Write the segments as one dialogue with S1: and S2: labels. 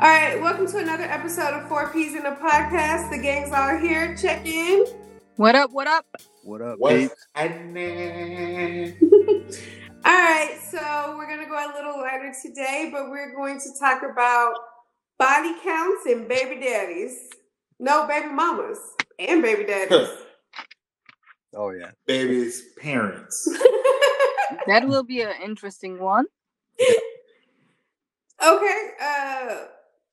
S1: All right, welcome to another episode of Four P's in the podcast. The gang's all here. Check in.
S2: What up? What up?
S3: What up,
S4: What's
S3: Pete?
S4: happening?
S1: All right, so we're gonna go a little lighter today, but we're going to talk about body counts and baby daddies. No, baby mamas and baby daddies.
S3: Oh yeah.
S4: Baby's parents.
S2: That will be an interesting one.
S1: okay, uh,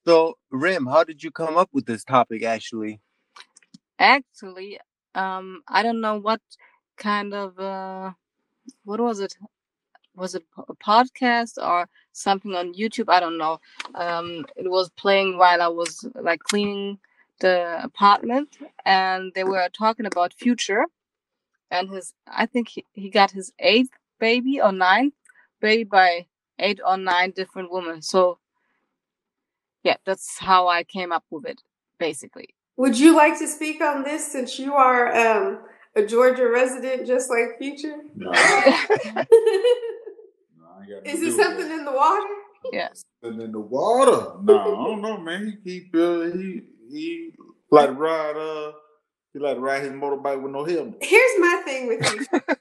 S3: So, Rim, how did you come up with this topic? Actually,
S2: Actually, um, I don't know what kind of uh, what was it? Was it a podcast or something on YouTube? I don't know. Um, it was playing while I was like cleaning the apartment, and they were talking about Future, and his. I think he, he got his eighth baby or ninth baby by eight or nine different women. So, yeah, that's how I came up with it, basically.
S1: would you like to speak on this since you are um, a Georgia resident, just like Future?
S4: No, no, I ain't got nothing
S1: Is
S4: to
S1: it
S4: do with
S1: something in the water?
S2: yes.
S4: Something in the water? No, I don't know, man. He keep uh, he he like to ride uh he like to ride his motorbike with no helmet.
S1: Here's my thing with Future.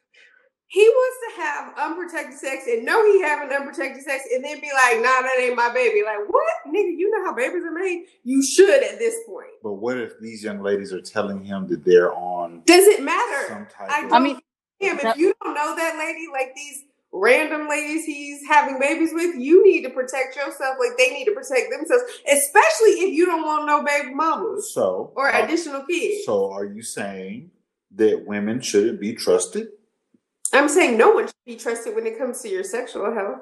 S1: He wants to have unprotected sex and know he having unprotected sex and then be like, nah, that ain't my baby. Like, what? Nigga, you know how babies are made? You should at this point.
S4: But what if these young ladies are telling him that they're on
S1: Does it matter?
S4: some type
S1: I
S4: of
S2: I mean,
S1: him. If you don't know that lady, like these random ladies he's having babies with, you need to protect yourself like they need to protect themselves, especially if you don't want no baby mamas
S4: so
S1: or
S4: uh,
S1: additional kids.
S4: So are you saying that women shouldn't be trusted?
S1: I'm saying no one should be trusted when it comes to your sexual health.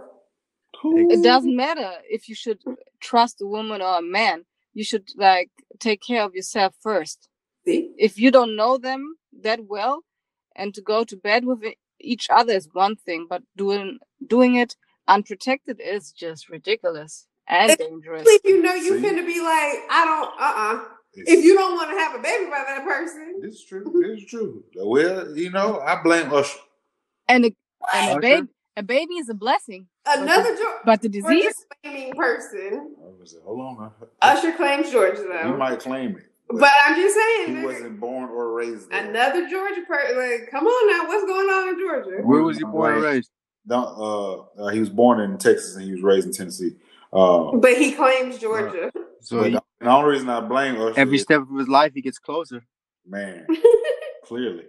S2: it doesn't matter if you should trust a woman or a man. You should like take care of yourself first.
S1: See?
S2: If you don't know them that well, and to go to bed with each other is one thing, but doing doing it unprotected is just ridiculous and dangerous.
S1: If you know you
S4: See?
S1: to be like, I don't, uh uh If you don't want to have a baby by that person,
S4: it's true. It's true. Well, you know, I blame Usher.
S2: And a, and a baby a baby is a blessing,
S1: another Georgia
S2: but the disease.
S1: claiming person.
S4: I was like, hold on.
S1: Usher claims Georgia
S4: He
S1: though.
S4: might claim it.
S1: But I'm just saying,
S4: he
S1: nigga,
S4: wasn't born or raised there.
S1: another Georgia person. Like, come on now, what's going on in Georgia?
S3: where was he born and raised?
S4: Don't, uh, uh, he was born in Texas and he was raised in Tennessee. Uh,
S1: But he claims Georgia.
S3: So he,
S4: the, the only reason I blame Usher
S3: every
S4: is,
S3: step of his life, he gets closer.
S4: man, clearly,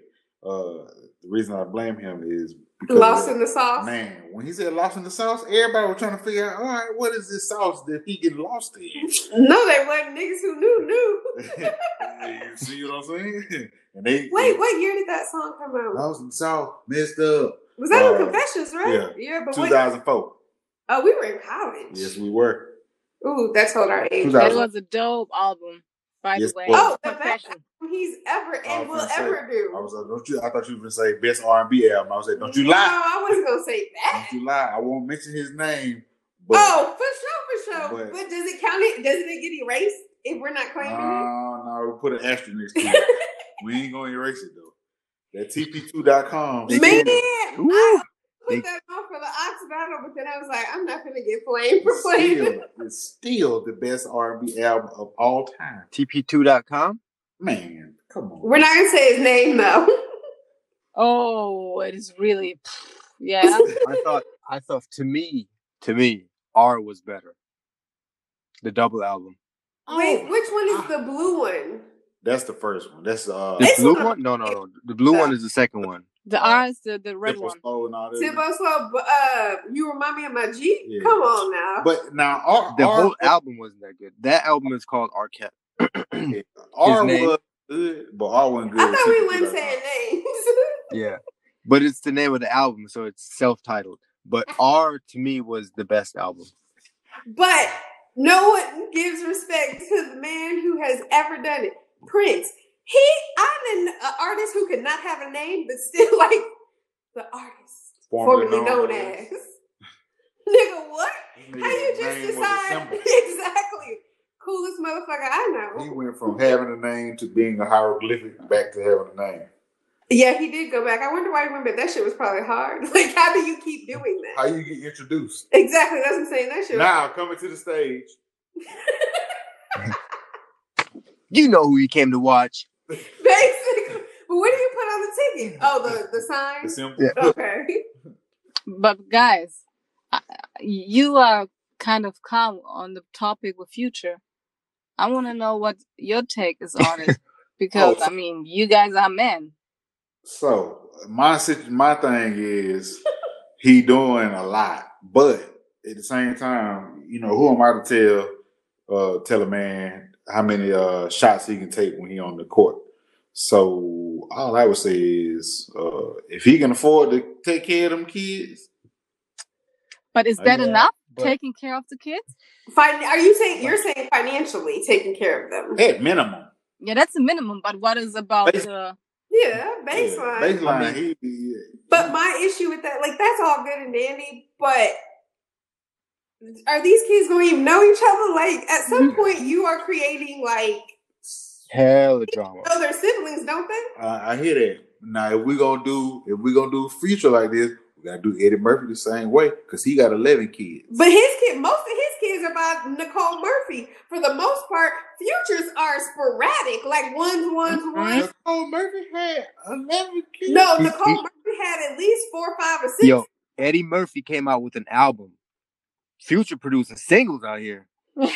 S4: uh, the reason I blame him is because
S1: Lost
S4: of-
S1: in the sauce.
S4: Man, when he said lost in the sauce, everybody was trying to figure out, all right, what is this sauce that he get lost in?
S1: No, they wasn't niggas who knew knew.
S4: you see what I'm saying? And they
S1: Wait, what year did that song come out?
S4: lost in the sauce, messed up.
S1: Was that on
S4: Uh,
S1: Confessions, right?
S4: yeah.
S1: yeah but what?
S4: 2004.
S1: Oh, we were in college.
S4: Yes, we were.
S1: Ooh, that told our age.
S4: 2000.
S2: That was a dope album, by
S4: Yes,
S2: the way.
S1: Oh, the best album he's ever and will
S4: gonna say,
S1: ever do.
S4: I was like, don't you? I thought you were gonna say best R&B album. I was like, don't you lie? No.
S1: I wasn't gonna say that.
S4: Don't you lie? I won't mention his name. But
S1: oh, for sure, for sure. But,
S4: but-
S1: does it count? It doesn't it get erased if we're not claiming it?
S4: no, no, we put an asterisk next to it. we ain't gonna erase it though. That TP2.com.
S3: They
S1: Man,
S3: did. Ooh.
S1: I put
S3: They-
S1: that on for the Ox battle, but then I was like, I'm not gonna get flamed for
S4: It's
S1: playing
S4: still,
S1: it.
S4: it's still the best R&B album of all time.
S3: TP2.com.
S4: Man, come on.
S1: We're not gonna say his name though.
S2: Oh, it is really, yeah.
S3: I thought, I thought to me, to me, R was better. The double album.
S1: Wait, which one is the blue one?
S4: That's the first one. That's uh
S3: The blue
S1: one?
S3: No, no, no. The blue one is the second one.
S2: The R the, the red
S4: Tempo
S2: one.
S4: Slow and all that.
S1: Timbo Slow, but, uh, you remind me of my G.
S4: Yeah.
S1: Come on now.
S4: But now R,
S3: The
S4: R,
S3: whole album wasn't that good. That album is called Arquette.
S4: R
S3: his name-
S4: was good, but R wasn't good.
S1: I thought we
S4: TP2.com.
S1: weren't saying names.
S3: yeah, but it's the name of the album, so it's self-titled. But R to me was the best album.
S1: but no one gives respect to the man who has ever done it. Prince. He, I'm an uh, artist who could not have a name, but still like the artist
S4: Formerly
S1: formerly known
S4: known
S1: as. Nigga, what?
S4: Nigga,
S1: How you just
S4: name was a
S1: decide? exactly. Coolest motherfucker I know.
S4: He went from having a name to being a hieroglyphic back to having a name.
S1: Yeah, he did go back. I wonder why he went back. That shit was probably hard. Like, how do you keep doing that?
S4: How you get introduced?
S1: Exactly. That's what I'm saying. That shit. was
S4: Now coming to the stage,
S3: You know who he came to watch.
S1: Basically. But what do you put on the ticket? Oh, the the sign.
S4: It's simple.
S3: Yeah.
S1: Okay.
S2: But guys, you are kind of calm on the topic with future. I want to know what your take is on it because
S4: Oh,
S2: I mean, you guys are men.
S4: So my my thing is he doing a lot, but at the same time, you know, who am I to tell uh tell a man how many uh shots he can take when he on the court? So all I would say is uh if he can afford to take care of them kids,
S2: But is
S4: Uh,
S2: that
S3: yeah,
S2: enough?
S3: but-
S2: Taking care of the kids?
S1: Fin- are you saying you're saying financially taking care of them?
S4: at minimum.
S2: Yeah, that's the minimum. But what is about
S4: Bas-
S2: the?
S1: Yeah,
S4: Yeah,
S1: baseline.
S4: baseline.
S3: I mean-
S4: he,
S1: But my issue with that, like, that's all good and dandy, but are these kids going to even know each other? Like, at some
S2: Mm-hmm.
S1: point, you are creating, like,
S3: Hella drama.
S1: know their siblings, don't they?
S4: Uh, I hear that. Now, if we gonna do if we gonna do future like this, we gotta do Eddie Murphy the same way because he got eleven kids.
S1: But his kid, most of his kids are by Nicole Murphy. For the most part, futures are sporadic, like ones, ones,
S2: Mhm.
S1: ones.
S4: Nicole Murphy had eleven kids.
S1: No, Nicole Murphy had at least four, five, or six.
S3: Yo, Eddie Murphy came out with an album. Future producing singles out here.
S1: That's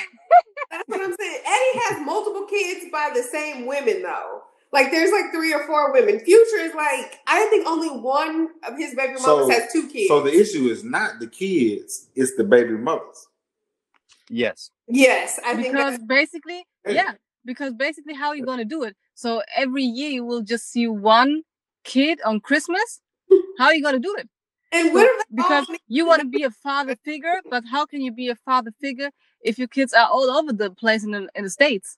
S1: what I'm saying. Eddie has multiple kids by the same women, though. Like, there's like three or four women. Future is like, I think only one of his baby mamas
S4: So-
S1: has two kids.
S4: So the issue is not the kids; it's the baby mothers.
S3: Yes.
S1: yes, I think
S2: Because
S1: that,
S2: basically,
S4: Hey.
S2: yeah. Because basically, how are you gonna do it? So every year you will just see one kid on Christmas. How are you gonna do it?
S1: And what if they
S2: because you want to be a father figure, but how can you be a father figure if your kids are all over the place in the, in the states?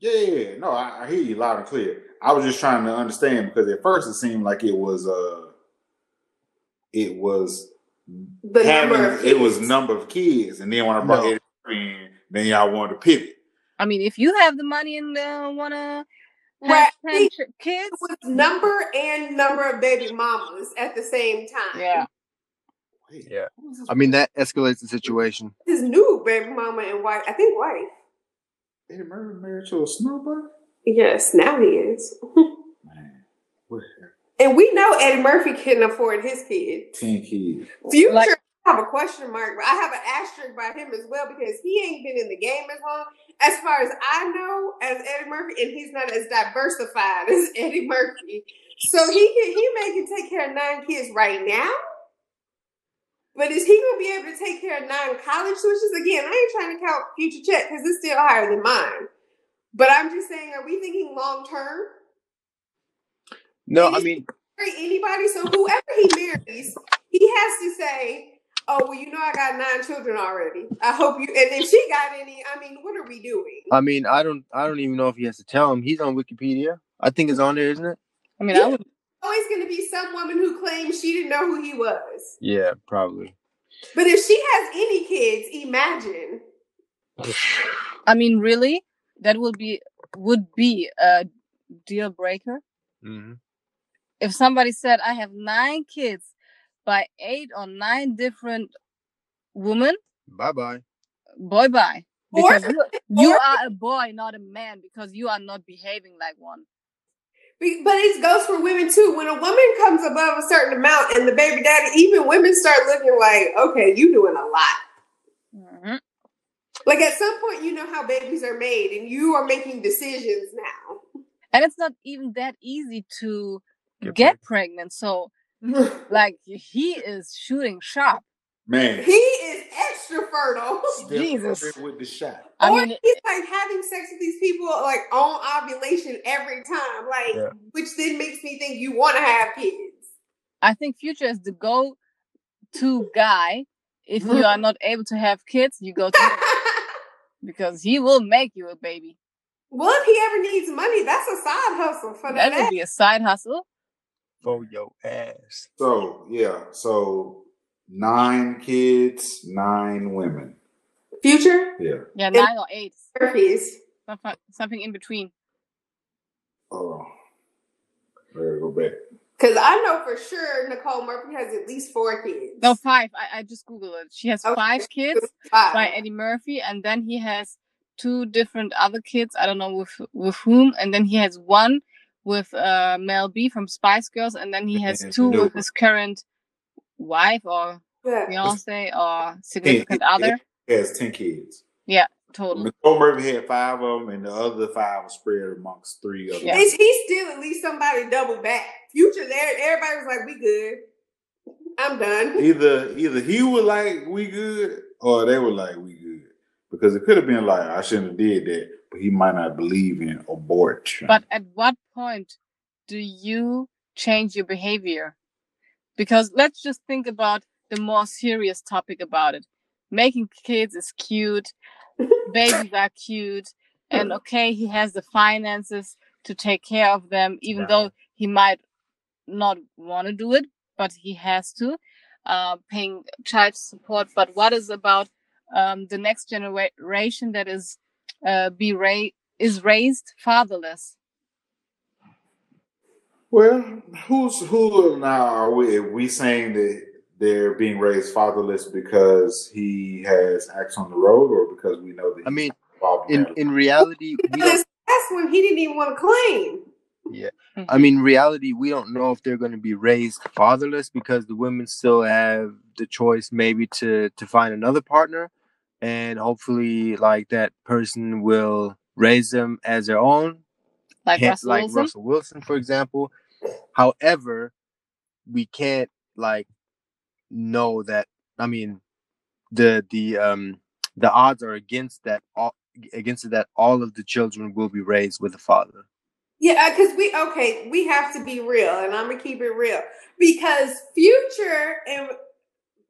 S4: Yeah, yeah, yeah. no, I, I hear you loud and clear. I was just trying to understand because at first it seemed like it was uh, it was
S1: the
S4: having
S1: number of
S4: it was
S1: kids.
S4: number of kids, and then when I brought
S3: No.
S4: Eddie Murphy in, then y'all wanted to pivot.
S2: I mean, if you have the money and uh, wanna have
S1: Right. I
S2: 10 kids,
S1: it was number and number of baby mamas at the same time.
S2: yeah.
S3: Yeah.
S4: what was this
S3: I mean, that escalates the situation.
S1: His new baby mama and wife, I think wife.
S4: Eddie Murphy married to a snowbird?
S1: Yes, now he is.
S4: Man,
S1: and we know Eddie Murphy couldn't afford his kids.
S4: ten kids?
S1: Future,
S2: Like-
S1: I have a question mark, but I have an asterisk by him as well because he ain't been in the game as long. As far as I know, as Eddie Murphy, and he's not as diversified as Eddie Murphy. So he can he may can take care of nine kids right now. But is he gonna be able to take care of nine college switches? Again, I ain't trying to count future check because it's still higher than mine. But I'm just saying, are we thinking long term?
S3: No, I mean,
S1: marry anybody. So whoever he marries, he has to say, "Oh, well, you know, I got nine children already. I hope you." And if she got any, I mean, what are we doing?
S3: I mean, I don't, I don't even know if he has to tell him. He's on Wikipedia. I think it's on there, isn't it?
S2: I mean, I would.
S1: Always going to be some woman who claims she didn't know who he was.
S3: Yeah, probably.
S1: But if she has any kids, imagine.
S2: I mean, really, that would be would be a deal breaker
S3: hmm
S2: if somebody said, "I have nine kids by eight or nine different women."
S3: Bye bye.
S2: Boy, bye.
S1: Or-
S2: Because you, you
S1: or-
S2: are a boy, not a man, because you are not behaving like one.
S1: But it goes for women too. When a woman comes above a certain amount and the baby daddy, even women start looking like, okay, you doing a lot.
S2: Mhm.
S1: Like at some point, you know how babies are made, and you are making decisions now.
S2: And it's not even that easy to
S3: Get
S2: get pregnant. So, like, he is shooting sharp.
S4: Man,
S1: He is extra fertile.
S4: Steph
S2: Jesus.
S4: With the shot.
S2: I
S1: or
S2: mean,
S1: he's like having sex with these people like on ovulation every time, like
S3: Yeah.
S1: which then makes me think you want to have kids.
S2: I think Future is the go-to guy. If you are not able to have kids, you go to him because he will make you a baby.
S1: well, if he ever needs money, that's a side hustle for
S2: That
S1: that.
S2: would be a side hustle.
S3: For your ass.
S4: So yeah, so nine kids, nine women.
S1: Future
S4: Yeah.
S2: Yeah, nine or eight,
S1: Murphys.
S2: something, something in between.
S4: Oh, there go back.
S1: Because I know for sure Nicole Murphy has at least four kids.
S2: No, five. I, I just googled it. She has
S1: Okay.
S2: five kids
S1: Five.
S2: by Eddie Murphy, and then he has two different other kids. I don't know with with whom, and then he has one with uh, Mel B from Spice Girls, and then he has two
S4: no.
S2: with his current wife or
S1: Yeah.
S2: fiance or significant other.
S4: He has ten kids.
S2: Yeah, Total.
S4: Nicole Murphy had five of them, and the other five were spread amongst three of them.
S2: Yeah.
S1: Is he still at least somebody double back? Future there, everybody was like, we good. I'm done.
S4: Either either he was like we good, or they were like we good. Because it could have been like I shouldn't have did that, but he might not believe in abortion.
S2: But at what point do you change your behavior? Because let's just think about the more serious topic about it. Making kids is cute, babies are cute, and okay, he has the finances to take care of them, even
S4: Right.
S2: though he might not want to do it, but he has to, uh, paying child support. But what is about um, the next generation that is uh, be ra- is raised fatherless?
S4: Well, who's who now are we? Are we saying that they're being raised fatherless because he has acts on the road, or because we know that?
S3: I mean,
S4: involved
S3: in
S4: that?
S3: in reality, we don't.
S1: This last one, he didn't even want to claim.
S3: Yeah, I mean, reality, we don't know if they're going to be raised fatherless because the women still have the choice, maybe to to find another partner, and hopefully, like that person will raise them as their own,
S2: Like
S3: Can't-
S2: Russell
S3: like
S2: Wilson?
S3: Russell Wilson, for example. However, we can't like know that. I mean, the the um the odds are against that all against that all of the children will be raised with a father.
S1: Yeah, because we okay, we have to be real, and I'm gonna keep it real because Future and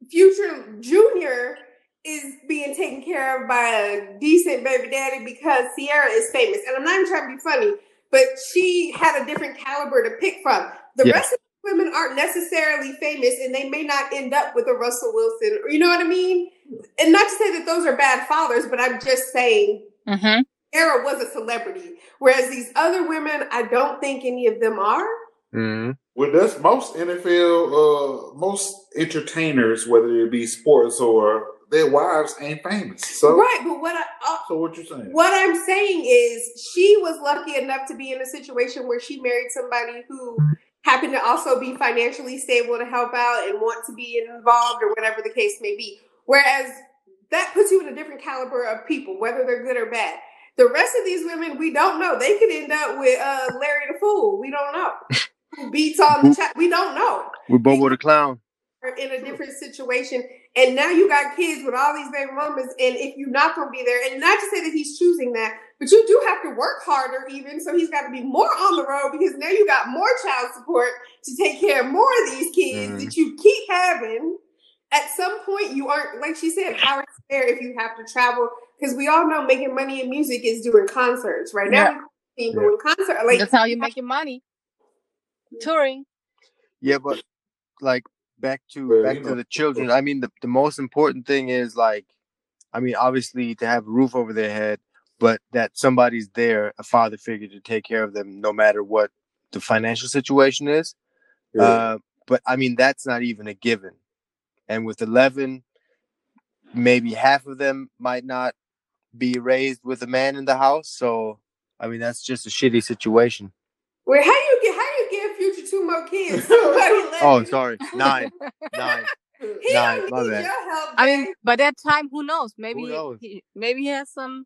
S1: Future Junior is being taken care of by a decent baby daddy because Ciara is famous, and I'm not even trying to be funny, but she had a different caliber to pick from. The
S3: Yeah.
S1: rest of the women aren't necessarily famous, and they may not end up with a Russell Wilson, you know what I mean. And not to say that those are bad fathers, but I'm just saying
S2: Mm-hmm.
S1: Ciara was a celebrity, whereas these other women, I don't think any of them are.
S3: Mm-hmm.
S4: Well, that's most NFL, uh, most entertainers, whether it be sports or their wives, ain't famous. So,
S1: Right, but what I uh,
S4: so what you're saying?
S1: what I'm saying is she was lucky enough to be in a situation where she married somebody who happened to also be financially stable to help out and want to be involved or whatever the case may be. Whereas that puts you in a different caliber of people, whether they're good or bad. The rest of these women, we don't know. They could end up with uh, Larry the Fool. We don't know. Who beats on the chat? We don't know.
S3: With Bobo the Clown.
S1: Are in a different situation. And now you got kids with all these baby mamas. And if you're not going to be there, and not to say that he's choosing that, but you do have to work harder even. So he's got to be more on the road because now you got more child support to take care of more of these kids
S3: Mhm.
S1: that you keep having. At some point, you aren't, like she said, how it's fair if you have to travel. Because we all know making money in music is doing concerts. Right now, people doing concert. Like,
S2: That's how you make your money. Touring.
S3: Yeah, but like back to
S4: Well,
S3: back
S4: you
S3: to
S4: know-
S3: the children. I mean, the the most important thing is like, I mean, obviously to have a roof over their head, but that somebody's there, a father figure to take care of them, no matter what the financial situation is.
S4: Yeah.
S3: Uh, but I mean, that's not even a given. And with eleven, maybe half of them might not be raised with a man in the house. So I mean, that's just a shitty situation.
S1: where how do you get how you give future two more kids?
S3: Oh, sorry, nine, nine.
S1: He
S3: Nah,
S1: don't
S3: my
S1: need
S3: bad.
S1: your help.
S2: I mean, by that time, who knows? Maybe
S3: Who knows?
S2: He, maybe he has some.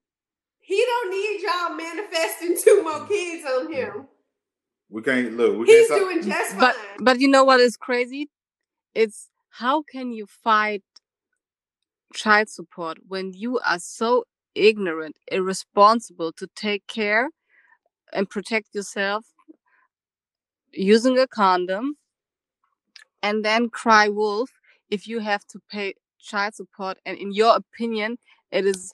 S1: he don't need y'all manifesting two more mm. kids on mm. him.
S4: we can't look. We
S1: He's
S4: can't talk-
S1: doing just fine.
S2: But but you know what is crazy? It's how can you fight child support when you are so ignorant, irresponsible to take care and protect yourself using a condom, and then cry wolf if you have to pay child support. And in your opinion, it is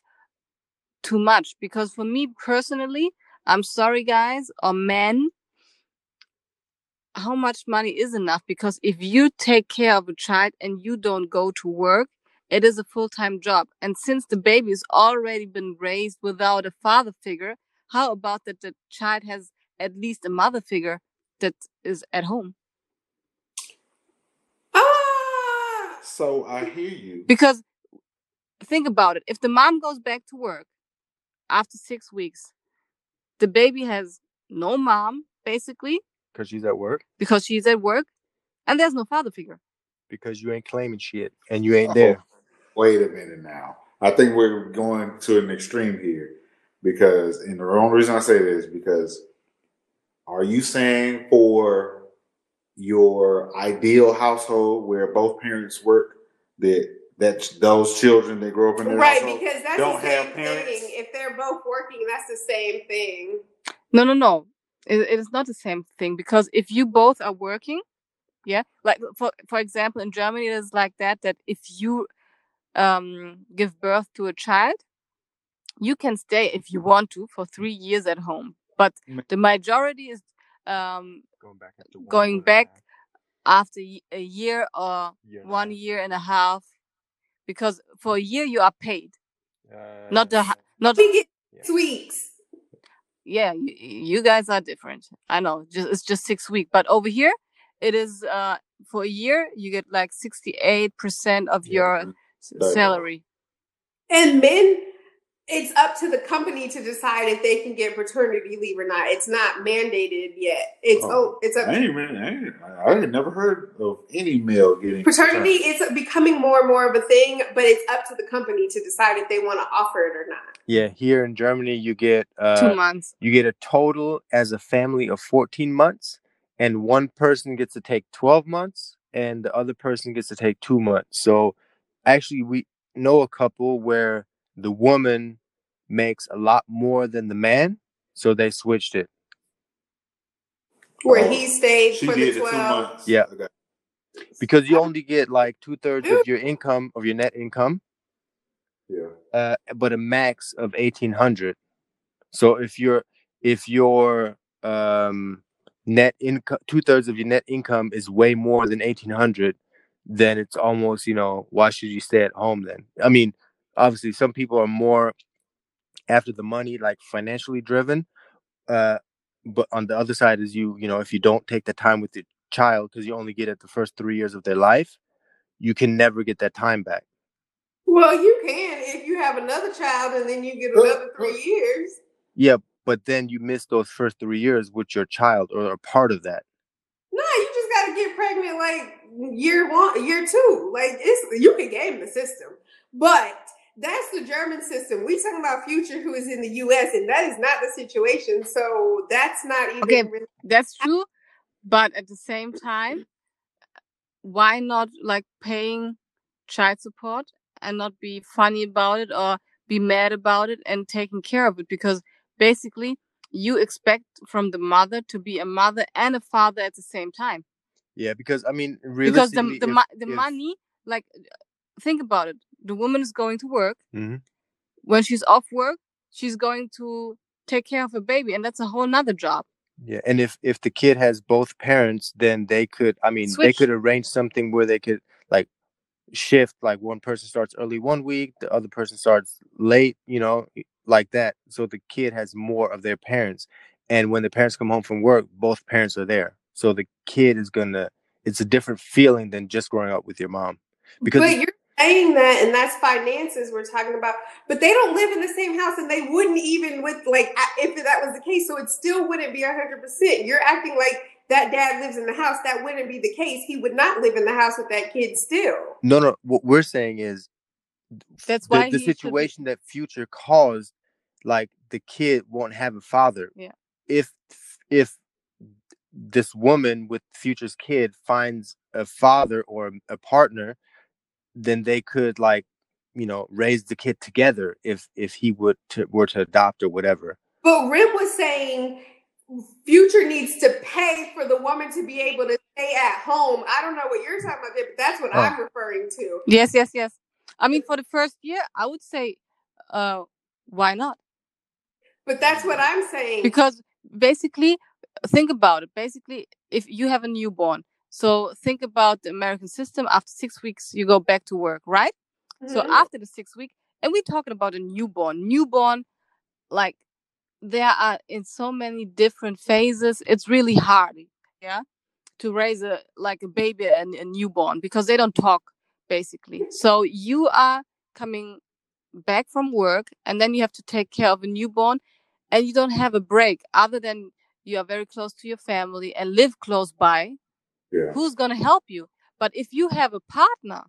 S2: too much because for me personally, I'm sorry, guys or men how much money is enough because if you take care of a child and you don't go to work it is a full-time job and since the baby has already been raised without a father figure how about that the child has at least a mother figure that is at home. Ah!
S4: So I hear you.
S2: Because think about it. If the mom goes back to work after six weeks, the baby has no mom, basically.
S3: Because she's at work?
S2: Because she's at work. And there's no father figure.
S3: Because you ain't claiming shit and you ain't
S4: oh, there. Wait a minute now. I think we're going to an extreme here because, and the only reason I say this because are you saying for your ideal household where both parents work that that those children that grow up in their
S1: Right, because that's
S4: don't
S1: the
S4: have
S1: same
S4: parents?
S1: thing. If they're both working, that's the same thing.
S2: no no no it, it is not the same thing because if you both are working yeah like for for example in germany it is like that that if you um give birth to a child you can stay if you want to for three years at home but the majority is um
S3: Going back after
S2: Going
S3: a
S2: back after y- a year or
S3: year
S2: one
S3: half.
S2: year and a half because for a year you are paid
S3: Uh,
S2: not the h- not
S1: We get
S3: Yeah.
S1: six weeks.
S2: yeah you, you guys are different i know just it's just six weeks but over here it is uh for a year you get like 68% of
S3: Yeah.
S2: your s-
S4: Right.
S2: salary
S1: And men, it's up to the company to decide if they can get paternity leave or not. It's not mandated yet. It's
S4: Oh,
S1: oh, it's up
S4: I ain't even, I, ain't, I had never heard of any male getting
S1: paternity is becoming more and more of a thing, but it's up to the company to decide if they want to offer it or not.
S3: Yeah, here in Germany, you get
S2: two
S3: uh,
S2: months
S3: you get a total as a family of 14 months, and one person gets to take 12 months, and the other person gets to take two months. So, actually, we know a couple where the woman makes a lot more than the man, so they switched it.
S1: Where
S4: Oh,
S1: he stayed for the twelve.
S4: months.
S3: Yeah.
S4: Okay.
S3: because you only get like two thirds of your income of your net income,
S4: Yeah.
S3: uh, but a max of eighteen hundred. So if your if your um, net income two thirds of your net income is way more than eighteen hundred, then it's almost you know why should you stay at home then? I mean, obviously some people are more after the money, like financially driven. Uh, but on the other side is you you know if you don't take the time with your child because you only get it the first three years of their life, you can never get that time back.
S1: Well, you can if you have another child and then you get another three years.
S3: Yeah, but then you miss those first three years with your child or a part of that.
S1: No, you just gotta get pregnant like year one, year two. Like it's you can game the system, but that's the German system. We talking about future who is in the U.S. and that is not the situation. So that's not even.
S2: Okay.
S1: really-
S2: that's true but at the same time why not like paying child support and not be funny about it or be mad about it and taking care of it because basically you expect from the mother to be a mother and a father at the same time
S3: Yeah, because I mean,
S2: because the the,
S3: if-
S2: the
S3: if-
S2: money like think about it the woman is going to work
S3: Mhm.
S2: when she's off work she's going to take care of her baby and that's a whole nother job
S3: Yeah, and if if the kid has both parents, then they could. I mean, they could arrange something where they could like shift. Like one person starts early one week, the other person starts late. You know, like that. So the kid has more of their parents, and when the parents come home from work, both parents are there. So the kid is gonna. It's a different feeling than just growing up with your mom, because
S1: but you're saying that, and that's finances we're talking about. But they don't live in the same house, and they wouldn't even with like if that was the case. So it still wouldn't be hundred percent. You're acting like that dad lives in the house. That wouldn't be the case. He would not live in the house with that kid still.
S3: no, no. What we're saying is
S2: that's
S3: the,
S2: why
S3: the
S2: he should be-
S3: situation that future caused like the kid won't have a father
S2: Yeah.
S3: if if this woman with future's kid finds a father or a partner then they could like you know raise the kid together if if he would to, were to adopt or whatever
S1: But Rim was saying Future needs to pay for the woman to be able to stay at home. I don't know what you're talking about there, but that's what
S3: Oh.
S1: I'm referring to.
S2: Yes, yes, yes. I mean, for the first year, I would say, uh, why not?
S1: But that's what I'm saying.
S2: Because basically, think about it. Basically, if you have a newborn, so think about the American system. After six weeks, you go back to work, right? So
S1: Mhm.
S2: after the six week, and we're talking about a newborn. Newborn, like there are in so many different phases. It's really hard, yeah, to raise a like a baby and a newborn because they don't talk. basically. So you are coming back from work and then you have to take care of a newborn and you don't have a break other than you are very close to your family and live close by.
S4: Yeah.
S2: Who's going to help you? But if you have a partner,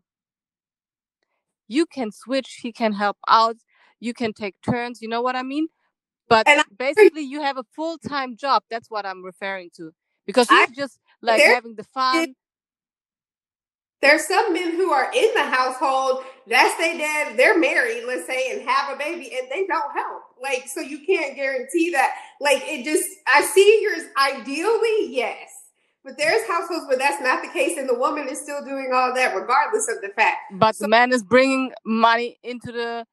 S2: you can switch, he can help out, you can take turns, you know what I mean? But
S1: And I-
S2: basically, you have a full time job. That's what I'm referring to. Because
S1: I-
S2: he's just like
S1: there-
S2: having the fun.
S1: There's some men who are in the household, that's their dad, they're married, let's say, and have a baby, and they don't help. Like, so you can't guarantee that. Like, it just, I see yours ideally, yes. But there's households where that's not the case, and the woman is still doing all that regardless of the fact.
S2: But
S1: So-
S2: the man is bringing money into the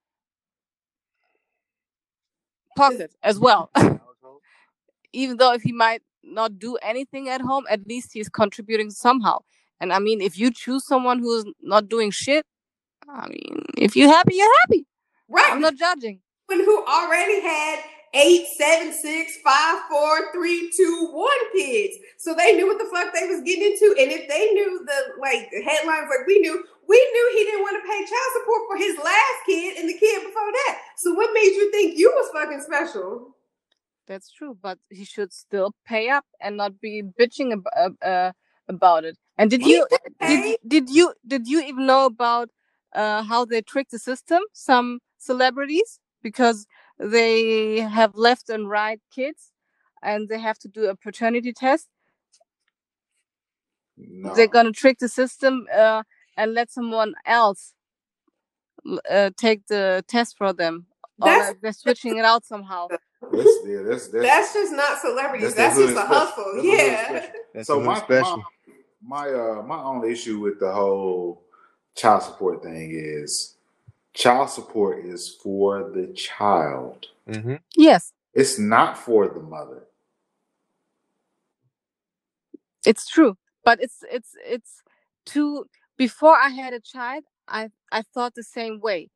S2: pocket as well. Even though if he might not do anything at home, at least he's contributing somehow. And I mean, if you choose someone who's not doing shit, I mean, if you're happy, you're happy.
S1: Right.
S2: I'm not judging.
S1: Women who already had eight, seven, six, five, four, three, two, one kids. So they knew what the fuck they was getting into. And if they knew the like the headlines like we knew, we knew he didn't want to pay child support for his last kid and the kid before that. So what made you think you was fucking special?
S2: That's true, but he should still pay up and not be bitching ab- uh, uh, about it. And did
S1: He
S2: you
S1: did
S2: did, you did you even know about uh, how they tricked the system? Some celebrities because they have left and right kids, and they have to do a paternity test.
S4: No.
S2: They're gonna trick the system uh, and let someone else uh, take the test for them. Or
S1: That's
S2: like they're switching it out somehow.
S4: That's, yeah, that's, that's,
S1: That's just not celebrities.
S4: That's
S1: That's, just a hustle.
S4: special. That's the hood
S1: Yeah.
S4: special.
S3: That's
S4: so my,
S3: special.
S4: my my uh my only issue with the whole child support thing is child support is for the child.
S3: Mm-hmm.
S2: Yes,
S4: It's not for the mother.
S2: it's true but it's it's it's too before i had a child i i thought the same way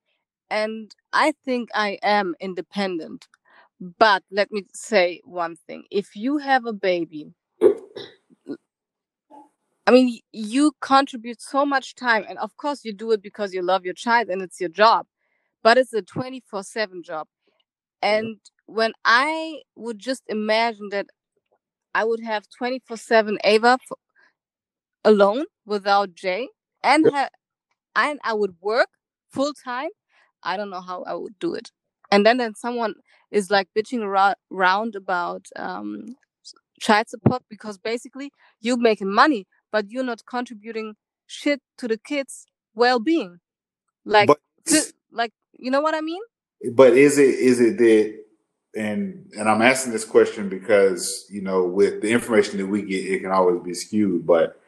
S2: and i think i am independent but let me say one thing if you have a baby i mean you contribute so much time and of course you do it because you love your child and it's your job but it's a 24/7 job and when i would just imagine that I would have 24 7 Ava alone without Jay and, ha- and I would work full time. I don't know how I would do it. And then, then someone is like bitching around, around about um, child support because basically you're making money, but you're not contributing shit to the kids' well being. Like,
S4: but
S2: phy- like, you know what I mean?
S4: but is it is it that and and I'm asking this question because you know with the information that we get it can always be skewed but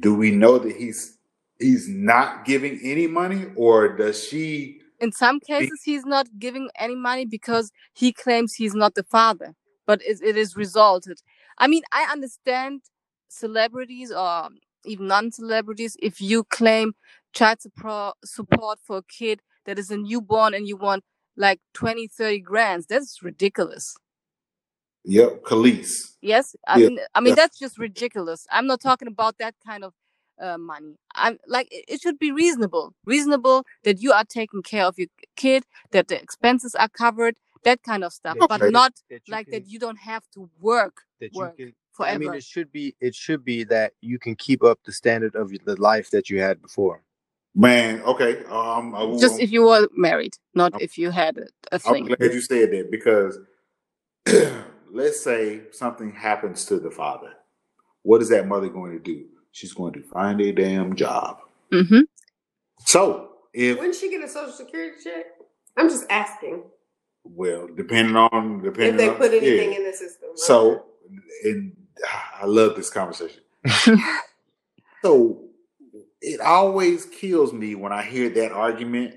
S4: do we know that he's he's not giving any money or does she
S2: in some cases he's not giving any money because he claims he's not the father but it, it is resulted i mean i understand celebrities or even non-celebrities if you claim child support support for a kid that is a newborn and you want like 20 30 grand that's ridiculous.
S4: Yep Khalees.
S2: Yes? I
S4: Yeah,
S2: mean i mean
S4: yeah.
S2: that's just ridiculous. I'm not talking about that kind of uh, money. I'm like it, it should be reasonable. Reasonable that you are taking care of your kid that the expenses are covered that kind of stuff
S3: Yeah,
S2: but not
S3: That
S2: like
S3: can,
S2: that you don't have to work
S3: that you can.
S2: Forever
S3: I mean, it should be. It should be that you can keep up the standard of the life that you had before.
S4: man okay um I,
S2: just if you were married not
S4: I'm-
S2: if you had a, a
S4: I'm
S2: thing
S4: glad you said that because let's say something happens to the father what is that mother going to do she's going to find a damn job
S2: hmm
S4: so if
S1: Wouldn't she get a social security check? I'm just asking
S4: well depending on depending
S1: if they
S4: on
S1: put anything
S4: yeah.
S1: in the system.
S4: so and i love this conversation. So it always kills me when i hear that argument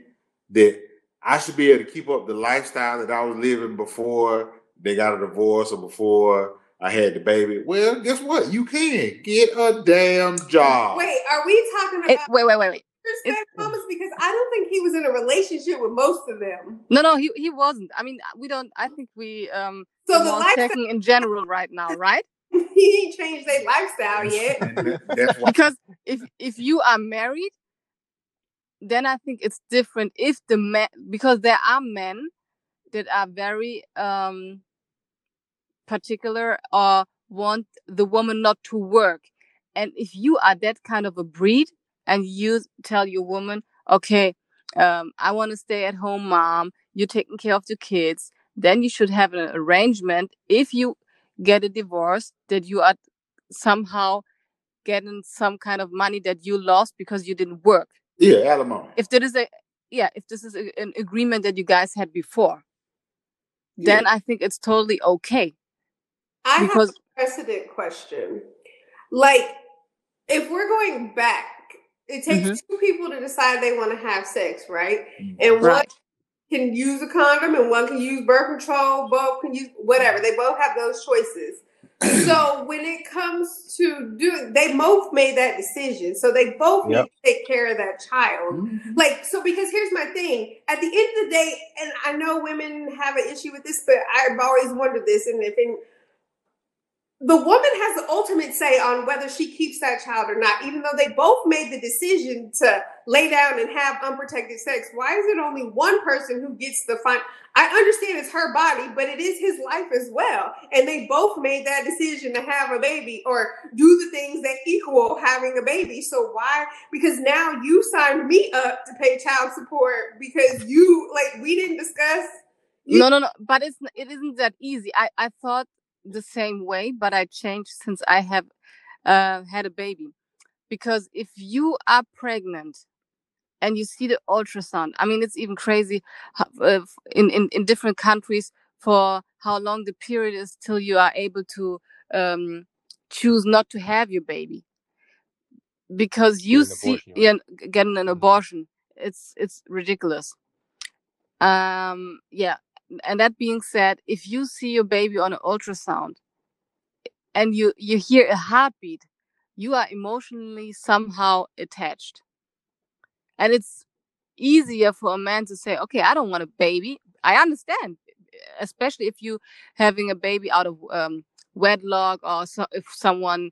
S4: that i should be able to keep up the lifestyle that i was living before they got a divorce or before i had the baby. Well guess what? You can get a damn job.
S1: Wait, are we talking about
S2: It- wait wait wait. Wait
S1: respect mamas? Because I don't think he was in a relationship with most of them.
S2: no no he, he wasn't. I mean we don't i think we um
S1: So the
S2: want
S1: lifestyle,
S2: in general right now right
S1: he ain't changed their lifestyle yet.
S4: That-
S2: because if if you are married then I think it's different if the man because there are men that are very um particular or want the woman not to work. And if you are that kind of a breed and you tell your woman, okay, um, I want to stay at home, mom, you're taking care of the kids, then you should have an arrangement if you get a divorce that you are somehow getting some kind of money that you lost because you didn't work.
S4: Yeah, alimony.
S2: If there is a yeah, if this is a, an agreement that you guys had before, then I think it's totally okay.
S1: I
S2: Because
S1: have a precedent question. Like, if we're going back, it takes
S2: Mhm.
S1: two people to decide they want to have sex, right? And one
S2: right,
S1: can use a condom and one can use birth control, both can use whatever. They both have those choices. So when it comes to doing, they both made that decision. So they both
S3: Yep.
S1: need to take care of that child.
S4: Mhm.
S1: Like, so because here's my thing. At the end of the day, and I know women have an issue with this, but I've always wondered this, and if in, the woman has the ultimate say on whether she keeps that child or not, even though they both made the decision to lay down and have unprotected sex. Why is it only one person who gets the fine? I understand it's her body, but it is his life as well. And they both made that decision to have a baby or do the things that equal having a baby. So why? Because now you signed me up to pay child support because you like we didn't discuss. You,
S2: no, no, no. But it's it isn't that easy. I I thought the same way, but I changed since I have uh, had a baby. Because if you are pregnant and you see the ultrasound, I mean, it's even crazy uh, in, in, in different countries for how long the period is till you are able to um, choose not to have your baby. Because you see, yeah, getting an
S3: Mhm.
S2: abortion, it's it's ridiculous. Um, yeah. And that being said, if you see your baby on an ultrasound and you you hear a heartbeat, you are emotionally somehow attached. And it's easier for a man to say, "Okay, I don't want a baby." I understand, especially if you having a baby out of um, wedlock or so, if someone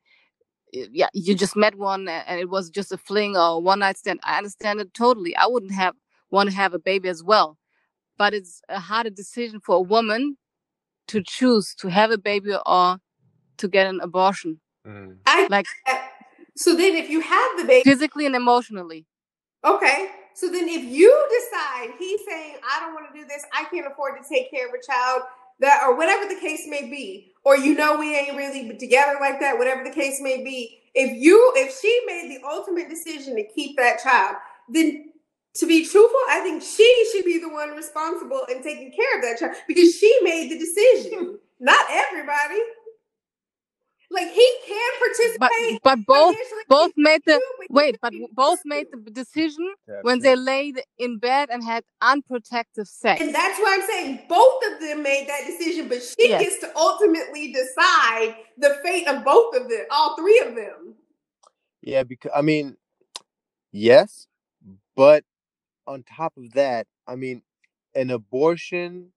S2: yeah, you just met one and it was just a fling or one night stand. I understand it totally. I wouldn't have want to have a baby as well. But it's a harder decision for a woman to choose to have a baby or to get an abortion,
S3: Mm.
S1: I
S2: like
S1: so then if you have the baby.
S2: physically and emotionally.
S1: Okay. So then if you decide he's saying, I don't want to do this, I can't afford to take care of a child, that or whatever the case may be, or you know we ain't really together like that, whatever the case may be, if you if she made the ultimate decision to keep that child, then to be truthful, I think she should be the one responsible and taking care of that child because she made the decision, not everybody. Like he can
S2: But
S1: participate
S2: but both both made the
S1: too,
S2: wait, but both made the decision
S3: Yeah,
S2: when
S3: sure.
S2: they laid in bed and had unprotected sex.
S1: And that's why I'm saying both of them made that decision, but she
S2: Yes.
S1: gets to ultimately decide the fate of both of them, all three of them.
S3: Yeah, because I mean, yes, but on top of that, I mean, an abortion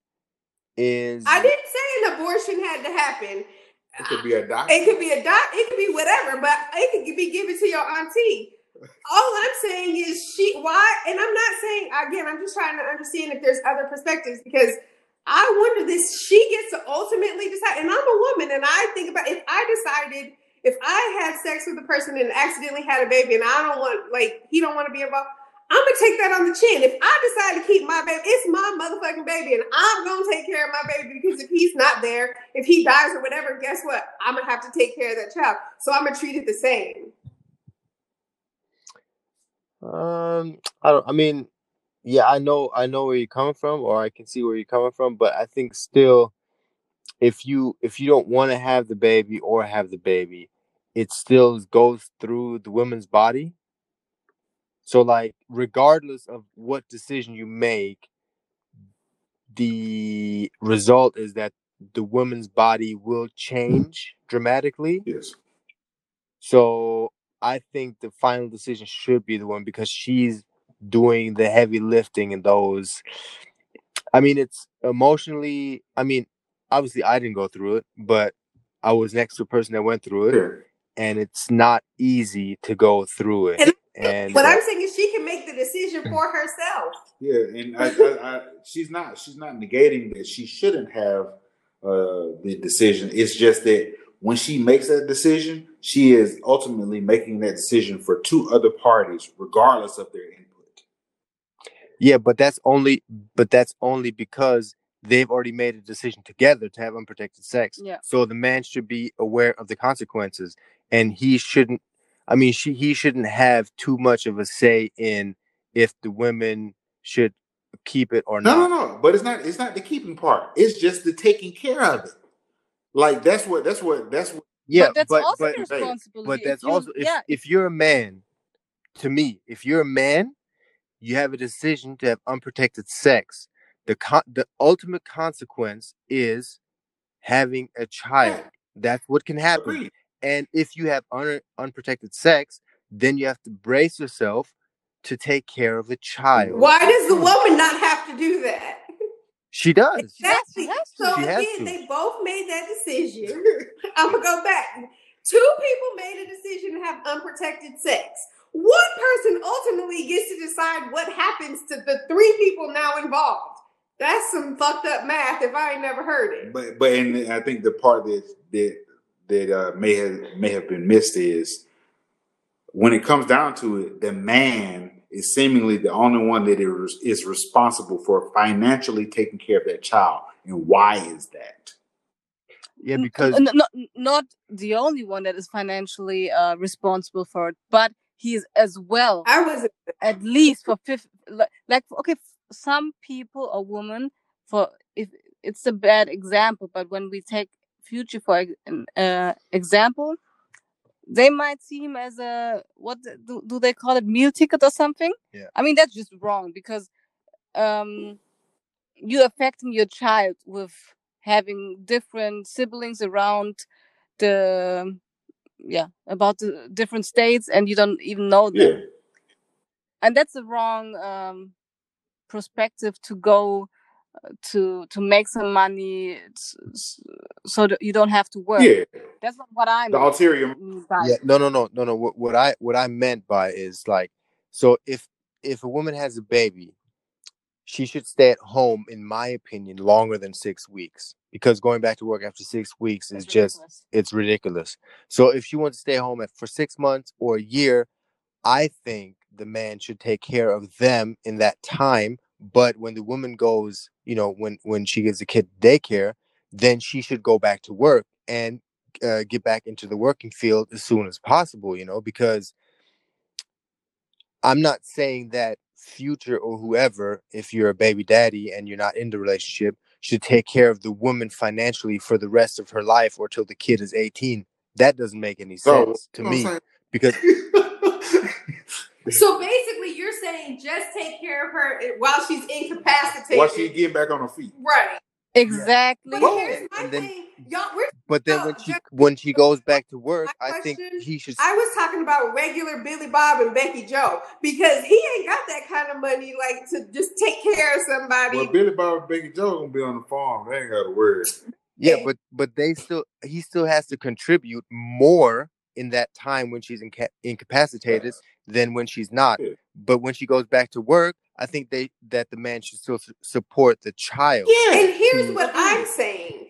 S3: is
S1: I didn't say an abortion had to happen.
S4: It could be uh, a doctor.
S1: It could be a doc, it could be whatever, but it could be given to your auntie. All I'm saying is she why, and I'm not saying again, I'm just trying to understand if there's other perspectives because I wonder this. She gets to ultimately decide, and I'm a woman, and I think about if I decided if I had sex with a person and accidentally had a baby, and I don't want like he don't want to be involved. I'm gonna take that on the chin. If I decide to keep my baby, it's my motherfucking baby, and I'm gonna take care of my baby because if he's not there, if he dies or whatever, guess what? I'm gonna have to take care of that child. So I'm gonna treat it the same.
S3: um I don't I mean, yeah, I know I know where you're coming from or I can see where you're coming from, but I think still if you if you don't want to have the baby or have the baby, it still goes through the woman's body. So like regardless of what decision you make, the result is that the woman's body will change dramatically.
S4: Yes.
S3: So I think the final decision should be the one because she's doing the heavy lifting in those. I mean, it's emotionally. I mean, obviously, I didn't go through it, but I was next to a person that went through it,
S4: Yeah.
S3: and it's not easy to go through it.
S1: And
S3: and
S1: What
S3: uh,
S1: I'm saying is she can make the decision for herself.
S4: Yeah, and I, I, I, she's not she's not negating that she shouldn't have uh, the decision. It's just that when she makes that decision, she is ultimately making that decision for two other parties, regardless of their input.
S3: yeah, but that's only but that's only because they've already made a decision together to have unprotected sex.
S2: Yeah.
S3: So the man should be aware of the consequences, and he shouldn't. I mean, she he shouldn't have too much of a say in if the women should keep it or not.
S4: no, no. No. But it's not. It's not the keeping part. It's just the taking care of it. Like that's what. That's what. That's what.
S3: Yeah,
S2: but that's
S3: but
S2: also
S3: but
S2: your
S4: but
S2: responsibility.
S3: but
S2: if
S3: that's
S2: you,
S3: also if
S2: yeah,
S3: if you're a man, to me, if you're a man, you have a decision to have unprotected sex. The con- the ultimate consequence is having a child.
S4: Yeah,
S3: That's what can happen.
S4: agreed.
S3: And if you have un- unprotected sex, then you have to brace yourself to take care of the child.
S1: Why does the hmm. woman not have to do that?
S3: She does.
S1: Exactly.
S2: she has to.
S1: So
S3: She has
S1: again,
S3: to.
S1: they both made that decision. I'm gonna go back. Two people made a decision to have unprotected sex. One person ultimately gets to decide what happens to the three people now involved. That's some fucked up math if I ain't never heard it.
S4: But but and I think the part that that that uh, may have may have been missed is when it comes down to it, the man is seemingly the only one that is, is responsible for financially taking care of that child. And why is that?
S3: Yeah, because
S2: n- not not the only one that is financially uh, responsible for it, but he is as well.
S1: I was
S2: at least for fifth like, like okay some people or women for if it's a bad example but when we take future for uh, example they might see him as a what do, do they call it meal ticket or something
S3: Yeah.
S2: i mean that's just wrong because um you're affecting your child with having different siblings around the yeah about the different states and you don't even know them
S4: Yeah.
S2: and that's a wrong um perspective to go to to make some money s- s- so that you don't have to work
S4: Yeah.
S2: that's not what I'm.
S4: The
S2: mean
S4: ulterior
S2: mm, by
S3: yeah, no, no, no, no, no. What, what I what I meant by is like, so if if a woman has a baby, she should stay at home, in my opinion, longer than six weeks because going back to work after six weeks is
S2: that's
S3: just it's ridiculous. So if she wants to stay home at, for six months or a year, I think the man should take care of them in that time. But when the woman goes, you know, when when she gives the kid daycare, then she should go back to work and uh, get back into the working field as soon as possible. You know, because I'm not saying that future or whoever, if you're a baby daddy and you're not in the relationship, should take care of the woman financially for the rest of her life or till the kid is 18. That doesn't make any sense to
S4: you know what
S3: me because?
S1: so basically you're saying just take care of her while she's incapacitated.
S4: While she get back on her feet.
S1: right.
S2: exactly
S1: But here's
S3: and,
S1: my
S3: and then.
S1: Y'all we're
S3: but then when she when she goes back to work, I think
S1: question,
S3: he should
S1: I was talking about regular Billy Bob and Becky Joe because he ain't got that kind of money like to just take care of somebody.
S4: Well, Billy Bob and Becky Joe gonna be on the farm. They ain't got to worry.
S3: Yeah, but but they still he still has to contribute more in that time when she's inca- incapacitated uh-huh. than when she's not.
S4: Yeah.
S3: But when she goes back to work, I think they that the man should still su- support the child.
S4: Yeah.
S1: And here's
S3: to-
S1: what I'm mm-hmm. saying.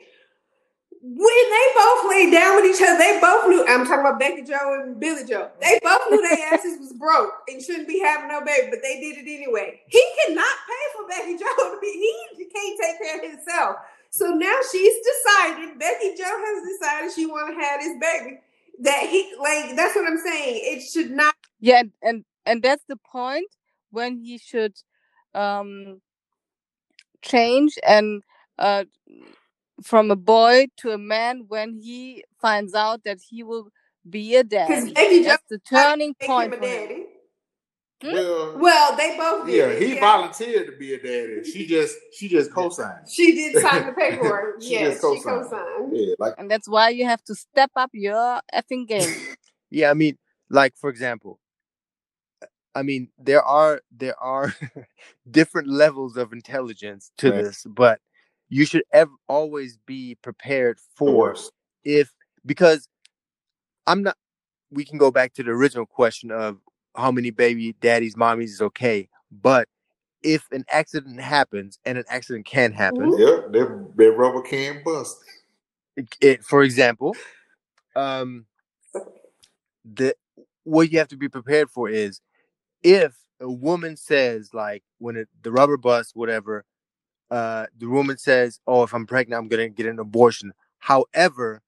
S1: When they both laid down with each other, they both knew. I'm talking about Becky Joe and Billy Joe. They mm-hmm. both knew their asses was broke and shouldn't be having no baby, but they did it anyway. He cannot pay for Becky Joe to be. He can't take care of himself. So now she's decided. Becky Joe has decided she want to have this baby. That he like. That's what I'm saying. It should not.
S2: yeah and, and that's the point when he should um change and uh from a boy to a man when he finds out that he will be a
S1: Jo
S2: that's the turning point
S1: him a
S2: for him
S1: daddy.
S2: Hmm?
S4: Well,
S1: Well, they both did.
S4: yeah,
S1: it,
S4: he volunteered to be a daddy. She just she just co-signed.
S1: She did sign the paperwork.
S4: She
S1: yes,
S4: just
S1: she
S4: co-signed.
S1: co-signed.
S4: Yeah, like
S2: and that's why you have to step up your effing game
S3: Yeah, I mean, like for example, I mean there are there are different levels of intelligence to
S4: Right.
S3: this, but you should ever always be prepared for if because I'm not. We can go back to the original question of how many baby daddies, mommies is okay. But if an accident happens, and an accident can happen.
S4: Yeah, that, rubber can bust.
S3: it, it- for example, um, the what you have to be prepared for is if a woman says like when it, the rubber busts, whatever, uh, the woman says, "Oh, if I'm pregnant, I'm gonna get an abortion." However,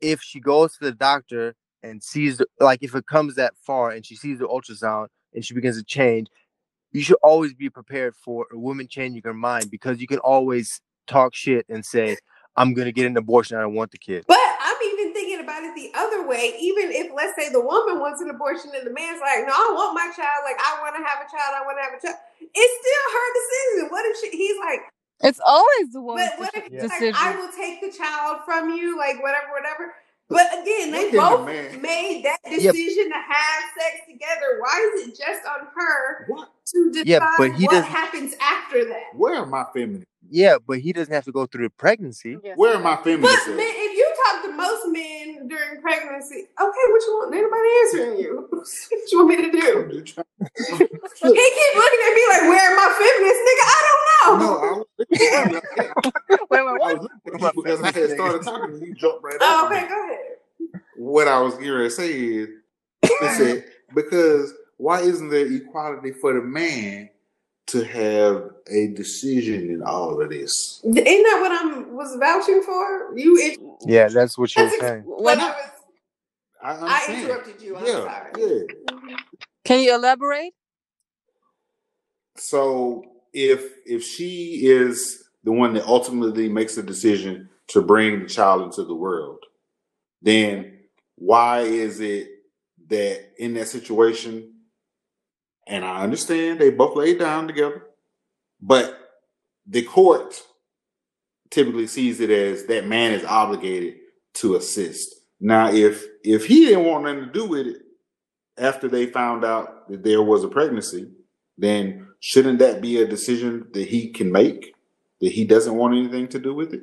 S3: if she goes to the doctor and sees the, like if it comes that far and she sees the ultrasound and she begins to change, you should always be prepared for a woman changing her mind because you can always talk shit and say, "I'm gonna get an abortion. I don't want the kid."
S1: But I'm even thinking about it the other way. Even if, let's say, the woman wants an abortion and the man's like, "No, I want my child. Like, I want to have a child. I want to have a child." It's still her decision. What if she? He's like,
S2: It's always the woman's
S1: but what if
S2: deci-
S1: like,
S2: decision.
S1: "I will take the child from you." Like, whatever, whatever. But again, they
S4: the
S1: both made that
S3: Yeah.
S1: decision to have sex together. Why is it just on her
S4: What?
S1: to decide
S3: Yeah, but he
S1: what
S3: doesn't-
S1: happens after that?
S4: Where am I feminine?
S3: Yeah, but he doesn't have to go through the pregnancy.
S2: Yes.
S4: Where am I feminine?
S1: But
S4: self?
S1: man, if you talk to most men during pregnancy, okay, what you want? Ain't nobody answering you. what you want me to do?
S4: I'm just trying-
S1: He keep looking at me like, where am I feminist, nigga? I don't know.
S4: No, I was looking at you
S2: Wait, wait,
S4: I
S2: what?
S4: was looking because I had started talking and you jumped right
S1: Oh,
S4: up.
S1: okay, go ahead.
S4: What I was going to say is, it said, because why isn't there equality for the man to have a decision in all of this?
S1: Ain't that what I'm was vouching for? You, it,
S3: Yeah, that's what you were
S1: that's
S3: saying.
S1: what
S2: When-
S1: I was.
S4: I,
S1: I interrupted you. I'm
S4: yeah,
S1: sorry.
S4: yeah. Mm-hmm.
S2: Can you elaborate?
S4: So if if she is the one that ultimately makes the decision to bring the child into the world, then why is it that in that situation, and I understand they both laid down together, but the court typically sees it as that man is obligated to assist. Now, if if he didn't want nothing to do with it after they found out that there was a pregnancy, then shouldn't that be a decision that he can make that he doesn't want anything to do with it?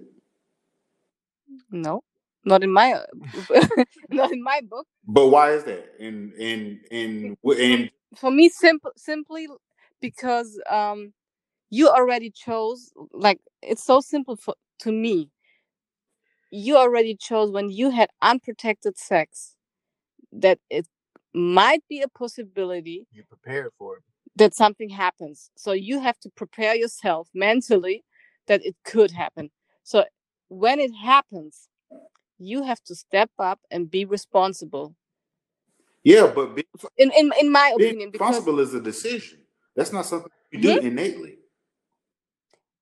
S2: No, not in my not in my book.
S4: But why is that? And and and and
S2: For me, simple simply because um, you already chose. Like it's so simple for to me. You already chose when you had unprotected sex that it might be a possibility
S3: You prepared for it.
S2: that something happens. So you have to prepare yourself mentally that it could happen. So when it happens, you have to step up and be responsible.
S4: Yeah, but being,
S2: In in, in my
S4: being
S2: opinion, because
S4: responsible is a decision. That's not something you do innately.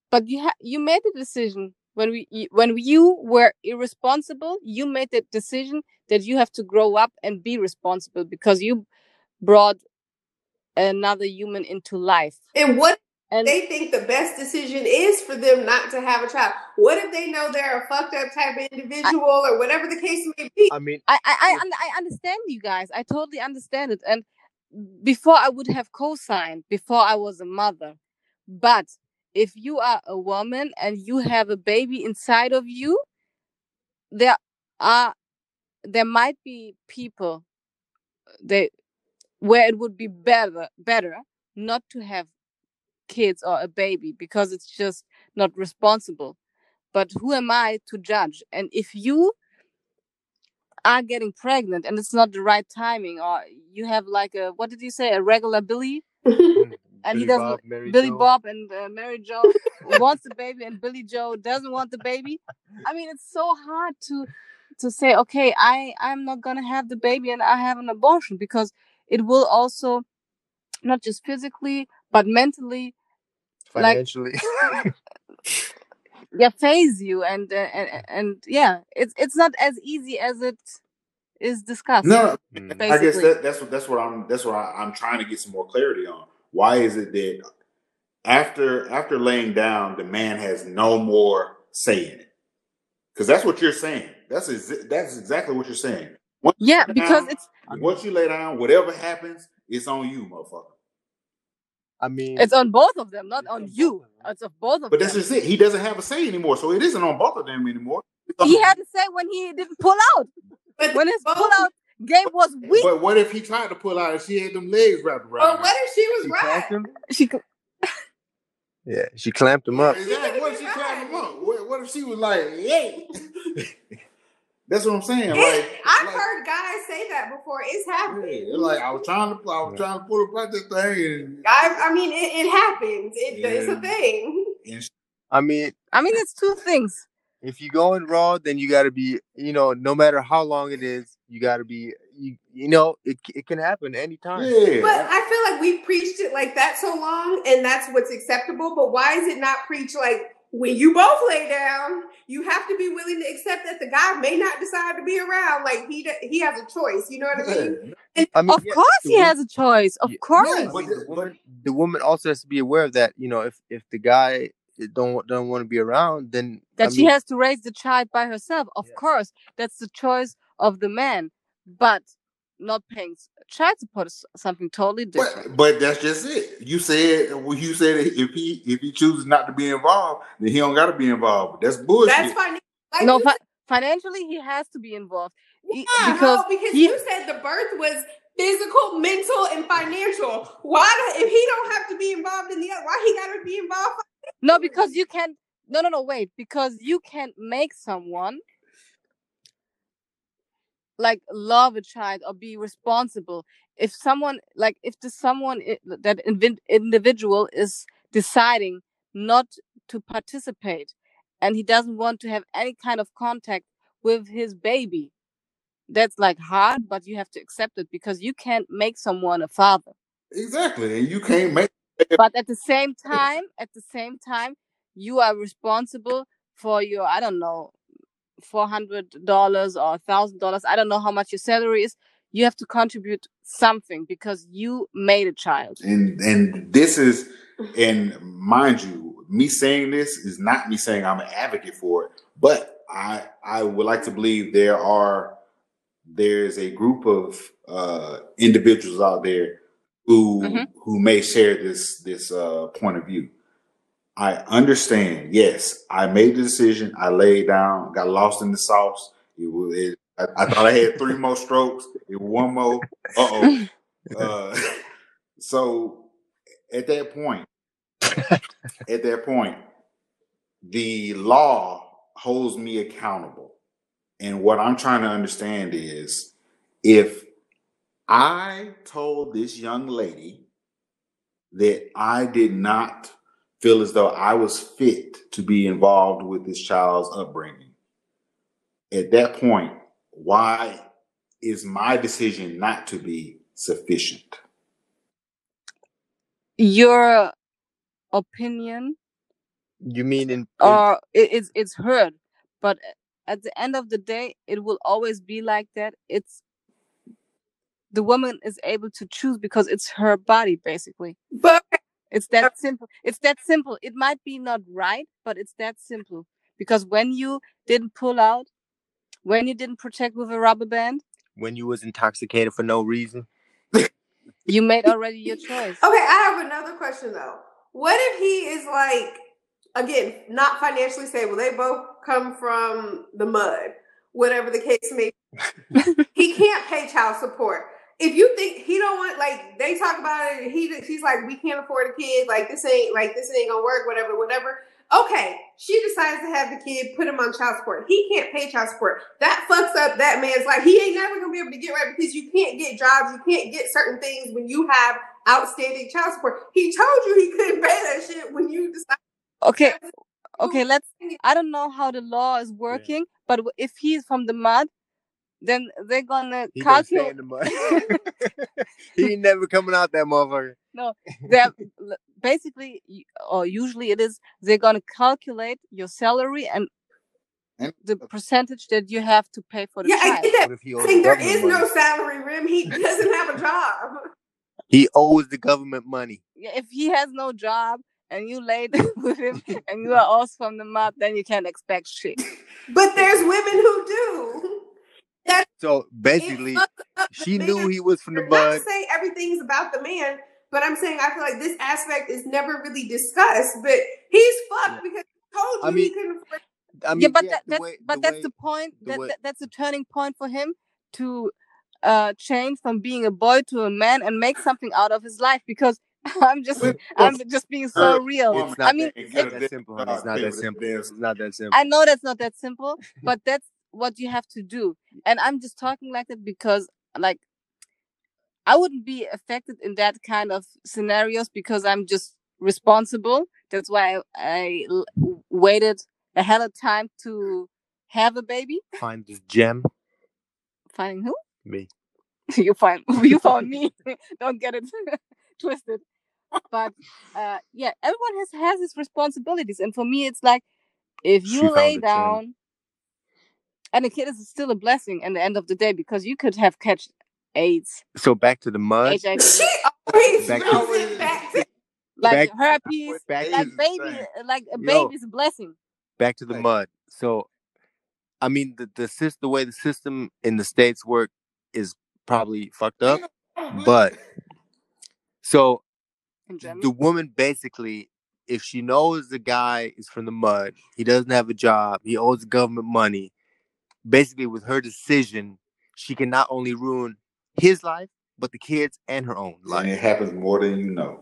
S2: but you ha- you made the decision when we when you were irresponsible. You made the decision that you have to grow up and be responsible because you brought another human into life.
S1: And what
S2: And
S1: they think the best decision is for them not to have a child? What if they know they're a fucked up type of individual or whatever the case may be?
S3: I mean,
S2: I I I, I understand you guys. I totally understand it. And before I would have co-signed before I was a mother. But if you are a woman and you have a baby inside of you, there are there might be people they where it would be better better not to have kids or a baby because it's just not responsible. But who am I to judge? And if you are getting pregnant and it's not the right timing or you have like a what did you say a regular billy and he doesn't
S3: Bob, Mary
S2: billy
S3: Jo.
S2: bob and uh, mary joe wants the baby and billy joe doesn't want the baby i mean it's so hard to to say okay i i'm not gonna have the baby and i have an abortion because it will also not just physically but mentally like-
S3: financially.
S2: yeah phase you and uh, and, and yeah it's it's not as easy as it is discussed
S4: No,
S3: Mm.
S4: I guess
S2: basically.
S4: that, that's what that's what I'm that's what I, I'm trying to get some more clarity on. Why is it that after after laying down, the man has no more say in it? Because that's what you're saying. That's ex- that's exactly what you're saying. Once
S2: yeah
S4: lay
S2: because
S4: down-
S2: it's
S4: once you lay down, whatever happens, it's on you, motherfucker.
S3: I mean,
S2: it's on both of them not on
S3: on
S2: you
S3: of
S2: it's of both of
S4: But
S2: them But
S4: that's just it. He doesn't have a say anymore, so it isn't on both of them anymore. It's
S2: he had to say when he didn't pull out when his
S1: both-
S2: pull out Gabe was weak.
S4: But what if he tried to pull out and she had them legs wrapped
S1: Or
S4: around?
S1: what if she was
S3: She
S1: right?
S3: him.
S2: She could-
S3: Yeah, she clamped him up.
S4: Exactly. What if she clamped him up? What, what if she was like, "Yay"? That's what I'm saying. Like,
S1: I've
S4: like,
S1: heard guys say that before. It's
S4: yeah,
S1: happening.
S4: like I was trying to, I was trying to pull apart this thing, and,
S1: I, I mean, it, it happens. It, It's a thing.
S3: I mean,
S2: I mean, it's two things.
S3: if you go going raw, then you got to be, you know, no matter how long it is, you got to be, you, you know, it it can happen anytime.
S4: yeah.
S1: But I feel like we've preached it like that so long, and that's what's acceptable. But why is it not preached like when you both lay down, you have to be willing to accept that the guy may not decide to be around. Like he d- he has a choice. You know what I mean?
S3: I mean,
S2: Of
S3: yeah,
S2: course, he
S3: wo-
S2: has a choice. Of
S3: Yeah.
S2: course.
S3: I mean, the woman, the woman also has to be aware of that. You know, if if the guy don't don't want to be around, then
S2: that
S3: I
S2: she
S3: mean,
S2: has to raise the child by herself. Of
S3: Yeah.
S2: course, that's the choice of the man. But not paying s- child support is something totally different.
S4: But but that's just it. You said well, you said if he if he chooses not to be involved, then he don't got to be involved. That's bullshit.
S1: That's fine. Like
S2: no, fi- financially, he has to be involved
S1: Yeah,
S2: because
S1: no, because
S2: he-
S1: you said the birth was physical, mental, and financial. Why do, if he don't have to be involved in the other? Why he got to be involved?
S2: no, because you can't. No, no, no. Wait, because you can't make someone like love a child or be responsible. If someone like if the someone that individual is deciding not to participate and he doesn't want to have any kind of contact with his baby that's like hard but you have to accept it because you can't make someone a father
S4: exactly, and you can't make.
S2: but at the same time at the same time you are responsible for your i don't know $400 or a $1000 i don't know how much your salary is you have to contribute something because you made a child
S4: And and this is and mind you, me saying this is not me saying I'm an advocate for it, but I I would like to believe there are there's a group of uh, individuals out there who
S2: Mhm.
S4: who may share this this uh, point of view. I understand. Yes, I made the decision. I laid down, got lost in the sauce. It was. It, I, I thought I had three more strokes. It one more. Uh-oh. Uh So at that point, at that point, the law holds me accountable. And what I'm trying to understand is if I told this young lady that I did not feel as though I was fit to be involved with this child's upbringing, at that point, why is my decision not to be sufficient?
S2: your opinion
S3: you mean in, in
S2: or it, it's it's heard but at the end of the day it will always be like that. It's the woman is able to choose because it's her body basically.
S1: But
S2: it's that simple it's that simple it might be not right but it's that simple because when you didn't pull out when you didn't protect with a rubber band
S3: when you was intoxicated for no reason.
S2: you made already your choice
S1: Okay, I have another question though. What if he is like, again, not financially stable? They both come from the mud, whatever the case may be. he can't pay child support. If you think he don't want, like they talk about it, he he's like, we can't afford a kid. Like this ain't like this ain't gonna work. Whatever, whatever. Okay, she decides to have the kid, put him on child support. He can't pay child support. That fucks up that man's life. He ain't never gonna be able to get right because you can't get jobs, you can't get certain things when you have outstanding child support. He told you he couldn't pay that shit when you decided.
S2: okay okay let's i don't know how the law is working but if he's from the mud then they're gonna
S3: He
S2: calculate
S3: in the mud. he ain't never coming out that motherfucker.
S2: No, they're basically or usually it is they're gonna calculate your salary and
S4: And-
S2: the percentage that you have to pay for the
S1: Yeah, I
S2: child
S1: get that.
S3: What if he
S1: I think
S3: the
S1: there
S3: government
S1: no salary rim. He doesn't have a job.
S3: He owes the government money.
S2: Yeah, if he has no job and you laid with him and you are also from the mob, then you can't expect shit
S1: But there's women who do. That
S3: So basically,
S1: fucks up the
S3: she
S1: man.
S3: knew he was from the
S1: Not
S3: mud.
S1: to say everything's about the man, but I'm saying I feel like this aspect is never really discussed. But he's fucked because he told you
S3: I
S1: he
S3: mean,
S1: couldn't afford.
S3: I mean,
S2: yeah but
S3: yeah,
S2: that, that's
S3: way,
S2: but
S3: the
S2: that's
S3: way,
S2: the point
S3: the
S2: that, that that's a turning point for him to uh change from being a boy to a man and make something out of his life because I'm just
S4: Well,
S2: I'm just being so
S4: her
S2: real.
S3: It's not
S2: I mean,
S3: that, it's
S4: get
S3: not that simple. It's not that simple. It's not that simple.
S2: I know that's not that simple, but that's what you have to do. And I'm just talking like that because like I wouldn't be affected in that kind of scenarios because I'm just responsible. That's why I waited a hell of time to have a baby.
S3: Find this gem,
S2: Finding who?
S3: me.
S2: you find you found me. Don't get it twisted. But uh, yeah, everyone has has his responsibilities, and for me, it's like if you
S3: found
S2: lay down, and a kid is still a blessing in the end of the day because you could have catch AIDS,
S3: So back to the mud.
S2: HIV,
S1: She always
S3: Back
S1: brings
S4: to-
S1: it back to
S2: like
S3: back-
S2: herpes,
S3: back
S2: like
S3: to-
S2: baby, like a
S3: Yo.
S2: a blessing.
S3: back to the
S4: Right.
S3: mud. So, I mean, the the sys- the way the system in the states work is probably fucked up. But so the woman basically, if she knows the guy is from the mud, he doesn't have a job, he owes the government money. Basically, with her decision, she can not only ruin his life but the kids and her own
S4: and it happens more than you know.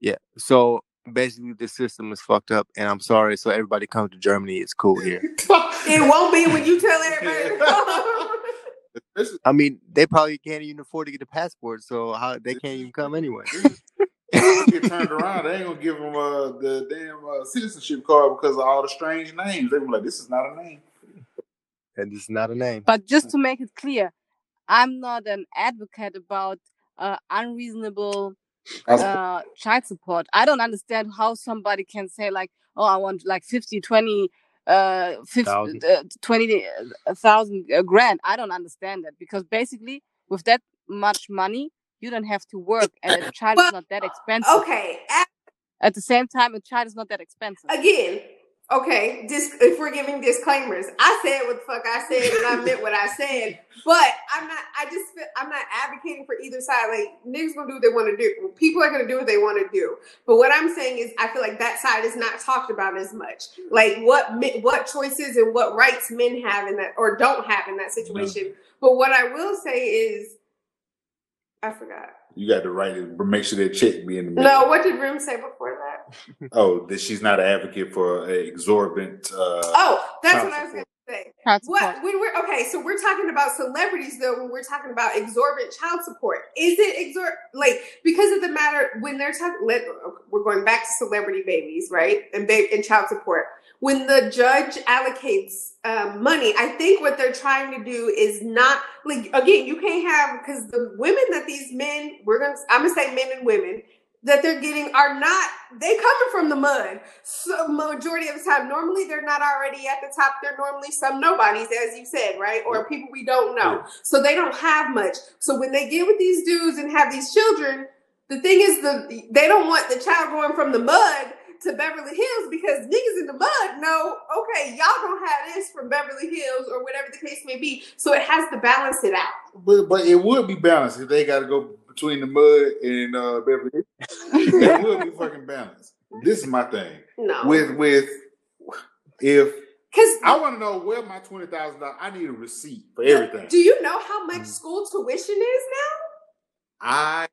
S3: Yeah. So basically, the system is fucked up, and I'm sorry. So everybody come to Germany. It's cool here.
S1: It won't be when you tell everybody. to come.
S4: This-
S3: I mean, they probably can't even afford to get a passport, so how they can't even come anyway.
S4: Get turned around, they ain't gonna give them uh, the damn uh, citizenship card because of all the strange names. They be like, "This is not a name."
S3: And this is not a name.
S2: but just to make it clear, I'm not an advocate about uh, unreasonable uh, child support. I don't understand how somebody can say like, oh, I want like 50, 20, uh, 50,
S3: Thousand.
S2: uh, 20,000 uh, grand. I don't understand that because basically with that much money, you don't have to work and a child
S1: Well,
S2: is not that expensive.
S1: okay,
S2: At the same time, a child is not that expensive.
S1: again, okay, just if we're giving disclaimers, I said what the fuck I said and I meant what I said, but I'm not. I just feel I'm not advocating for either side. Like niggas gonna do what they want to do. People are gonna do what they want to do. But what I'm saying is, I feel like that side is not talked about as much. Like what what choices and what rights men have in that or don't have in that situation. But what I will say is, I forgot.
S4: You got the right to make sure that check be in the middle.
S1: No, what did Room say before that?
S4: Oh, that she's not an advocate for an exorbitant. Uh,
S1: Oh, that's what I was going to say.
S2: Child support.
S1: What when we're okay, so we're talking about celebrities though. When we're talking about exorbitant child support, is it exor like because of the matter when they're talking? We're going back to celebrity babies, right? And ba- and child support. When the judge allocates um, money, I think what they're trying to do is not like again. You can't have because the women that these men we're gonna I'm gonna say men and women that they're getting are not they coming from the mud. So majority of the time normally they're not already at the top. They're normally some nobodies as you said right? Or people we don't know. So they don't have much. So when they get with these dudes and have these children the thing is the they don't want the child going from the mud to Beverly Hills because niggas in the mud know, okay, y'all don't have this from Beverly Hills or whatever the case may be. So it has to balance it out.
S4: but but it would be balanced if they got to go between the mud and uh, Beverly Hills. it would be fucking balanced. This is my thing
S1: No.
S4: with with if
S1: Because
S4: I want to know where my twenty thousand dollars. I need a receipt for everything.
S1: do you know how much school tuition is now?
S4: I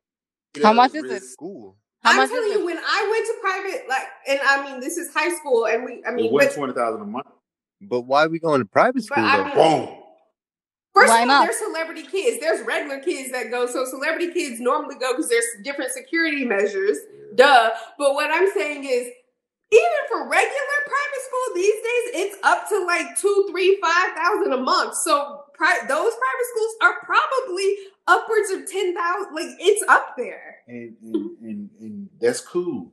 S2: How much is it?
S3: School.
S2: How
S1: I'm telling you,
S2: it?
S1: when I went to private, like, and I mean, this is high school, and we, I
S4: It
S1: mean,
S4: wasn't twenty thousand a month.
S3: But why are we going to private
S1: But
S3: school
S1: I
S3: though?
S1: mean-
S4: Boom.
S1: First
S2: Why
S1: of all,
S2: not?
S1: there's celebrity kids. There's regular kids that go. So celebrity kids normally go because there's different security measures. Duh. But what I'm saying is, even for regular private school these days, it's up to like two, three, five thousand a month. So pri- those private schools are probably upwards of ten thousand. Like it's up there.
S4: And, and, and, and that's cool.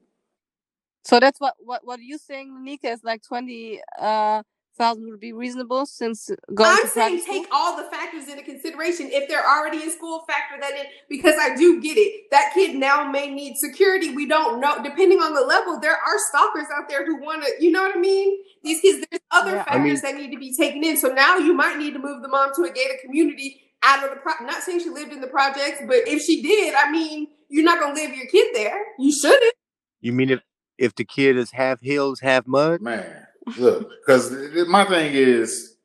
S2: So that's what what what are you saying, Nika? Is like twenty uh thousand would be reasonable since going
S1: I'm
S2: to
S1: saying
S2: private school?
S1: take all the factors into consideration. If they're already in school, factor that in because I do get it. That kid now may need security. We don't know. Depending on the level, there are stalkers out there who want to, you know what I mean? These kids, there's other
S2: Yeah.
S3: I mean-
S1: factors that need to be taken in. So now you might need to move the mom to a gated community out of the pro. Not saying she lived in the projects, but if she did, I mean, you're not going to leave your kid there. You shouldn't.
S3: You mean if if the kid is half hills, half mud?
S4: Man, look, because my thing is,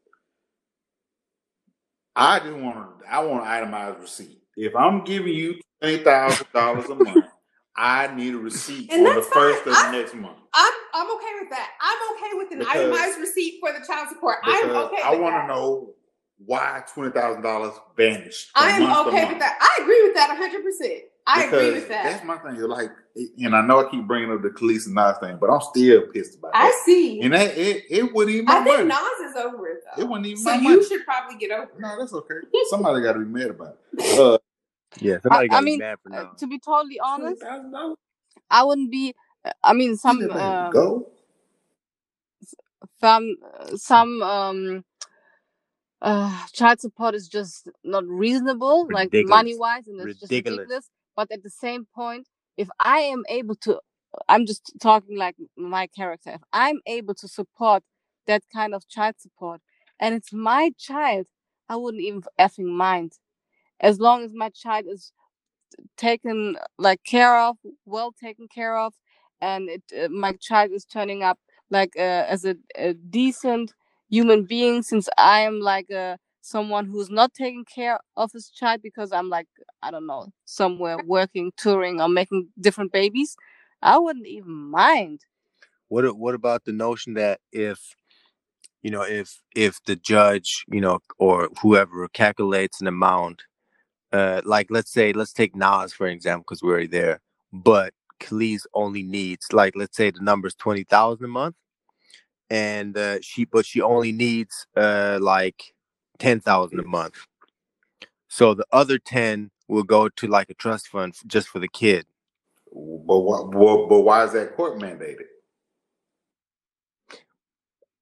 S4: I just want to. I want an itemized receipt. If I'm giving you twenty thousand dollars a month, I need a receipt
S1: And
S4: on the first
S1: fine.
S4: of
S1: I-
S4: the next month.
S1: I'm I'm okay with that. I'm okay with an
S4: Because-
S1: itemized receipt for the child support. I'm okay
S4: I want to know why twenty thousand dollars vanished.
S1: I am okay with that. I agree with that 100. percent I agree
S4: Because
S1: with that.
S4: That's my thing. Like, and I know I keep bringing up the Kelis and Nas thing, but I'm still pissed about it.
S1: I
S4: that.
S1: see.
S4: And that it, it wasn't even my
S1: I think
S4: money.
S1: Nas is over it though.
S4: It wasn't even
S1: so you
S4: money.
S1: should probably get over it.
S4: No, that's okay. Somebody got to be mad about it. Uh,
S3: Yeah, somebody got to be
S2: mean,
S3: mad for
S2: Uh,
S3: now.
S2: to be totally honest,
S4: $20,000?
S2: I wouldn't be. uh, I mean, some
S4: You
S2: um,
S4: go.
S2: some some um uh child support is just not reasonable, like money wise, and it's just
S3: Ridiculous.
S2: But at the same point, if I am able to, I'm just talking like my character. If I'm able to support that kind of child support, and it's my child, I wouldn't even effing mind, as long as my child is taken like care of, well taken care of, and it uh, my child is turning up like uh, as a, a decent human being. Since I am like uh, someone who's not taking care of his child because I'm like I don't know somewhere working, touring, or making different babies, I wouldn't even mind.
S3: What what about the notion that if you know if if the judge you know or whoever calculates an amount, uh, like let's say let's take Nas for example because we're already there, but Kelis only needs like let's say the number's twenty thousand a month, and uh, she but she only needs uh like ten thousand a month. So the other ten will go to like a trust fund just for the kid.
S4: But, why, but, but why is that court mandated?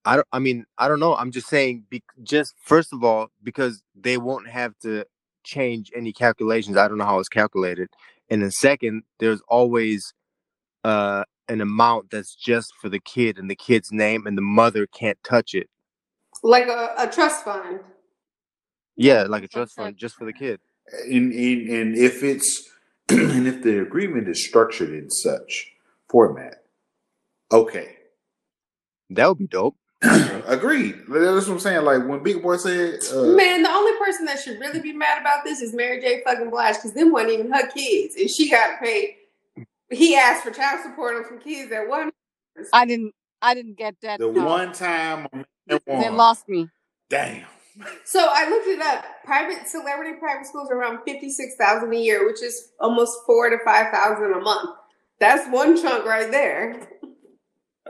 S3: I don't. I mean, I don't know. I'm just saying. Be, just first of all, because they won't have to change any calculations. I don't know how it's calculated. And then second, there's always uh an amount that's just for the kid and the kid's name, and the mother can't touch it.
S1: Like a, a trust fund.
S3: Yeah, like a trust
S2: Okay.
S3: fund just for the kid.
S4: And, and, and if it's and if the agreement is structured in such format, okay,
S3: That would be dope.
S4: agreed. That's what I'm saying. Like when Big Boy said, uh,
S1: Man, the only person that should really be mad about this is Mary J. fucking Blige because them wasn't even her kids, and she got paid. He asked for child support on some kids that wasn't.
S2: I didn't. I didn't get that.
S4: the
S2: part.
S4: one time a man
S2: they
S4: won.
S2: lost me.
S4: Damn.
S1: So I looked it up. Private celebrity private schools are around fifty six thousand a year, which is almost four to five thousand a month. That's one chunk right there.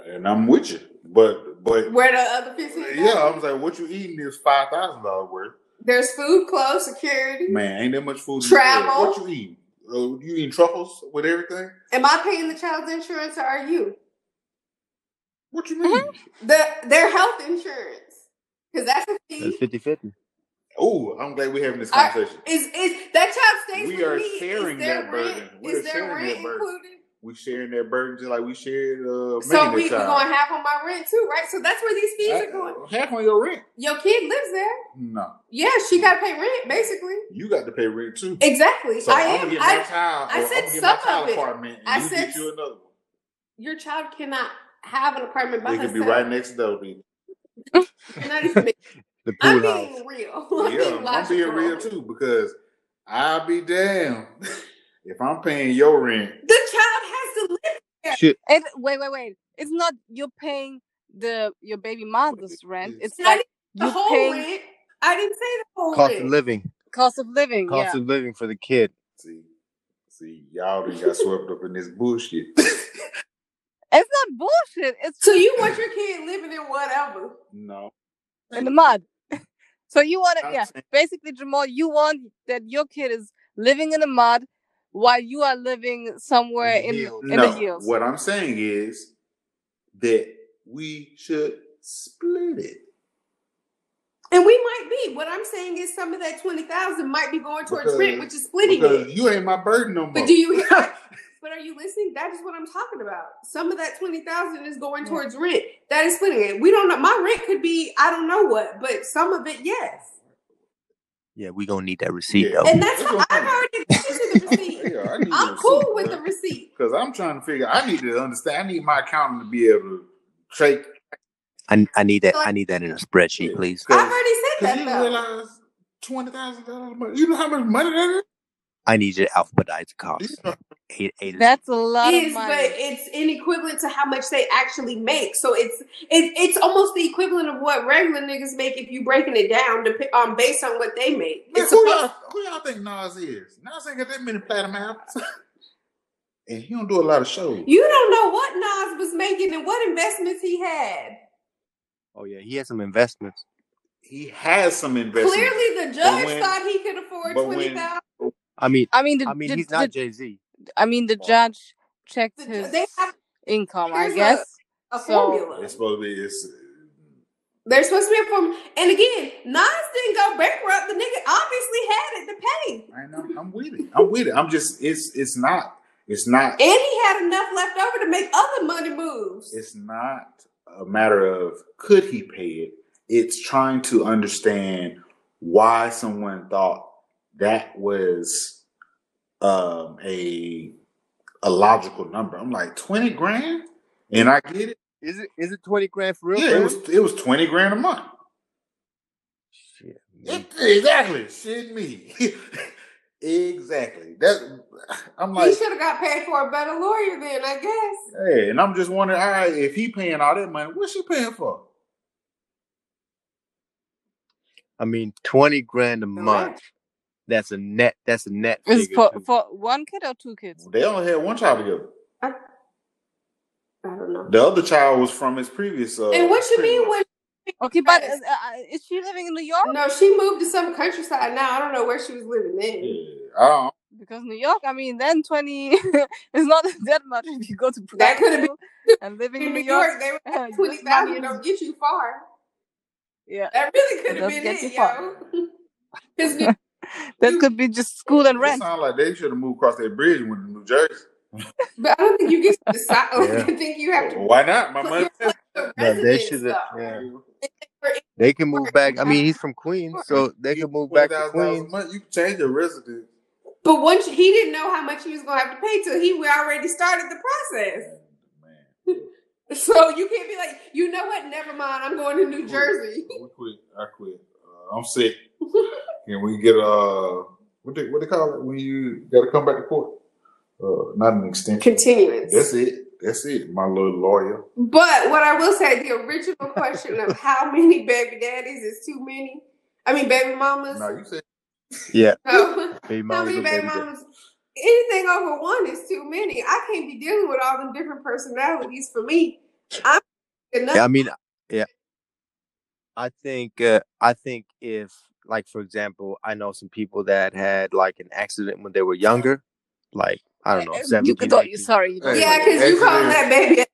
S4: And I'm with you, but but
S1: Where the other fifteen?
S4: yeah, I was like, what you eating is five thousand dollars worth.
S1: There's food, clothes, security.
S4: Man, ain't that much food.
S1: Travel.
S4: What you eating? Uh, you eating truffles with everything?
S1: Am I paying the child's insurance or are you?
S4: What you mean?
S1: The their health insurance. Because that's a fee.
S3: That's 50 50.
S4: Oh, I'm glad we're having this
S1: I-
S4: conversation.
S1: Is is that child stays
S4: We
S1: with
S4: are
S1: me?
S4: sharing that
S1: rent,
S4: burden. We
S1: is
S4: are
S1: their
S4: sharing
S1: rent
S4: that burden.
S1: included?
S4: we sharing that burden just like we shared uh
S1: So we we
S4: time.
S1: going half on my rent too, right? So that's where these fees are going.
S4: Half on your rent.
S1: Your kid lives there.
S4: No,
S1: Yeah, she got to pay rent basically.
S4: you got to pay rent too.
S1: Exactly.
S4: So
S1: I
S4: I'm
S1: am.
S4: gonna get my
S1: I,
S4: child.
S1: I said
S4: I'm gonna get
S1: some
S4: my
S1: of
S4: child
S1: it.
S4: apartment, and
S1: I
S4: you
S1: said
S4: get you another one.
S1: your child cannot have an apartment by
S4: It could be right next door. Be
S1: Not even me.
S3: The
S1: I'm
S3: house.
S1: being real. I'm
S4: yeah, I'm being
S1: logical.
S4: real too because I'll be damned if I'm paying your rent.
S1: The child has to live.
S3: Shit.
S2: It, wait, wait, wait. It's not you're paying the your baby mother's rent. It's
S1: Not
S2: like
S1: The
S2: you
S1: whole
S2: paying
S1: rent. I didn't say the whole
S3: Cost
S1: rent.
S3: of living.
S2: cost of living.
S3: Cost
S2: yeah.
S3: of living for the kid.
S4: See, see, y'all done got swept up in this bullshit.
S2: It's not bullshit. It's
S1: So you want your kid living in whatever?
S4: no,
S2: in the mud. so you want to, yeah.
S4: saying-
S2: Basically, Jamal, you want that your kid is living in the mud while you are living somewhere
S3: In
S2: in
S3: the hills.
S4: no.
S2: the hills.
S4: What I'm saying is that we should split it.
S1: And we might be. What I'm saying is some of that twenty thousand might be going towards
S4: Because-
S1: rent, which is splitting it.
S4: you ain't my burden no more.
S1: But do you hear? but are you listening? That is what I'm talking about. Some of that twenty thousand is going
S2: Yeah.
S1: towards rent. That is splitting it. We don't know. My rent could be I don't know what, but some of it, yes.
S3: Yeah, we gonna need that receipt
S4: Yeah.
S3: though.
S1: And that's
S4: That's
S1: what
S4: what I'm
S1: I've already given you the receipt.
S4: yeah, I need
S1: I'm
S4: the
S1: cool
S4: receipt,
S1: with
S4: bro.
S1: the receipt.
S4: Because I'm trying to figure. I need to understand. I need my accountant to be able to take.
S3: I, I need that. I need that in a spreadsheet, please.
S1: I've already said that
S4: you
S1: though.
S4: realize twenty thousand dollars. You know how much money that is?
S3: I need you to alphabetize the cost. Eight, eight.
S2: That's a lot of money.
S1: but it's inequivalent to how much they actually make. So it's it, it's almost the equivalent of what regular niggas make if you breaking it down dep- um, based on what they make.
S4: Man, who, y'all, who y'all think Nas is? Nas ain't got that many platinum albums. and he don't do a lot of shows.
S1: you don't know what Nas was making and what investments he had.
S3: Oh yeah, he has some investments.
S4: He has some investments.
S1: Clearly, the judge
S4: when-
S1: thought he could afford
S4: but when-
S1: twenty thousand.
S3: I mean,
S2: I mean, the,
S3: I mean,
S2: the-
S3: he's not Jay Z.
S2: I mean, the judge checked his
S1: They have
S2: income. I
S1: here's a-
S2: guess.
S1: a
S2: So-
S1: formula.
S4: It's supposed to be. It's,
S1: There's supposed to be a formula. And again, Nas didn't go bankrupt. The nigga obviously had it to pay.
S4: I know. I'm with it. I'm with it. I'm just. It's. It's not. It's not.
S1: And he had enough left over to make other money moves.
S4: It's not a matter of could he pay it. It's trying to understand why someone thought that was um, a a logical number. I'm like twenty grand, and I get it.
S3: Is it? Is it twenty grand for real?
S4: Yeah, it was it was twenty grand a month.
S3: Shit. man.
S4: It- exactly. Shit me. exactly. That I'm
S1: he
S4: like,
S1: should have got paid for a better lawyer then, I guess.
S4: hey, and I'm just wondering, all right, if he paying all that money, what's she paying for?
S3: I mean, twenty grand a month.
S1: rent.
S3: That's a net. That's a net.
S2: Is for
S3: too.
S2: for one kid or two kids?
S4: They only had one child together.
S1: I don't know.
S4: The other child was from his previous. Uh,
S1: and what you mean
S4: previous-
S1: when
S2: Okay, but uh,
S1: Yes.
S2: uh, is she living in New York?
S1: no, she moved to some countryside now. I don't know where she was living then.
S4: Yeah, I don't.
S2: Because New York, I mean, then twenty is not that much if you go to
S1: That could have
S2: school and living
S1: In
S2: in
S1: New
S2: New York.
S1: York, they were
S2: uh,
S1: like twenty
S2: this money
S1: thousand
S2: is-
S1: don't get you far.
S2: Yeah,
S1: That really could have
S2: Does
S1: been
S2: get you
S1: it,
S2: far.
S1: yo. Because New
S2: that
S1: You-
S2: could be just school and
S4: It
S2: rent.
S4: sounds like they should have moved across that bridge and went to New Jersey.
S1: But I don't think you get to decide. Like,
S3: Yeah.
S1: I think you have to.
S4: Well, why not? My
S1: put
S4: money.
S1: your place of
S3: No, they
S1: residence,
S3: should
S1: though.
S3: have. Yeah. They can move back. I mean, he's from Queens, so they can move back to
S4: $20,000 a
S3: Queens.
S4: month, You can change your residence.
S1: But once he didn't know how much he was going to have to pay till he already started the process.
S4: Man.
S1: So you can't be like, you know what? Never mind. I'm going to New Jersey.
S4: We quit. I quit. Uh, I'm sick. Can we get uh what they what they call it when you got to come back to court? Uh, not an extension.
S1: Continuance.
S4: That's it. That's it. My little lawyer.
S1: But what I will say, the original question of how many baby daddies is too many. I mean, baby mamas.
S4: No, you said
S3: Yeah,
S1: No.
S3: baby
S1: How
S3: mamas
S1: many baby
S3: baby daddies.
S1: mamas? Anything over one is too many. I can't be dealing with all them different personalities. For me, I'm enough.
S3: Yeah, I mean, yeah. I think uh, I think if like for example, I know some people that had like an accident when they were younger, like I don't know,
S2: Uh, you
S3: 17,
S2: could, oh,
S3: 18.
S2: sorry, you
S4: Hey,
S1: yeah, because you call that baby.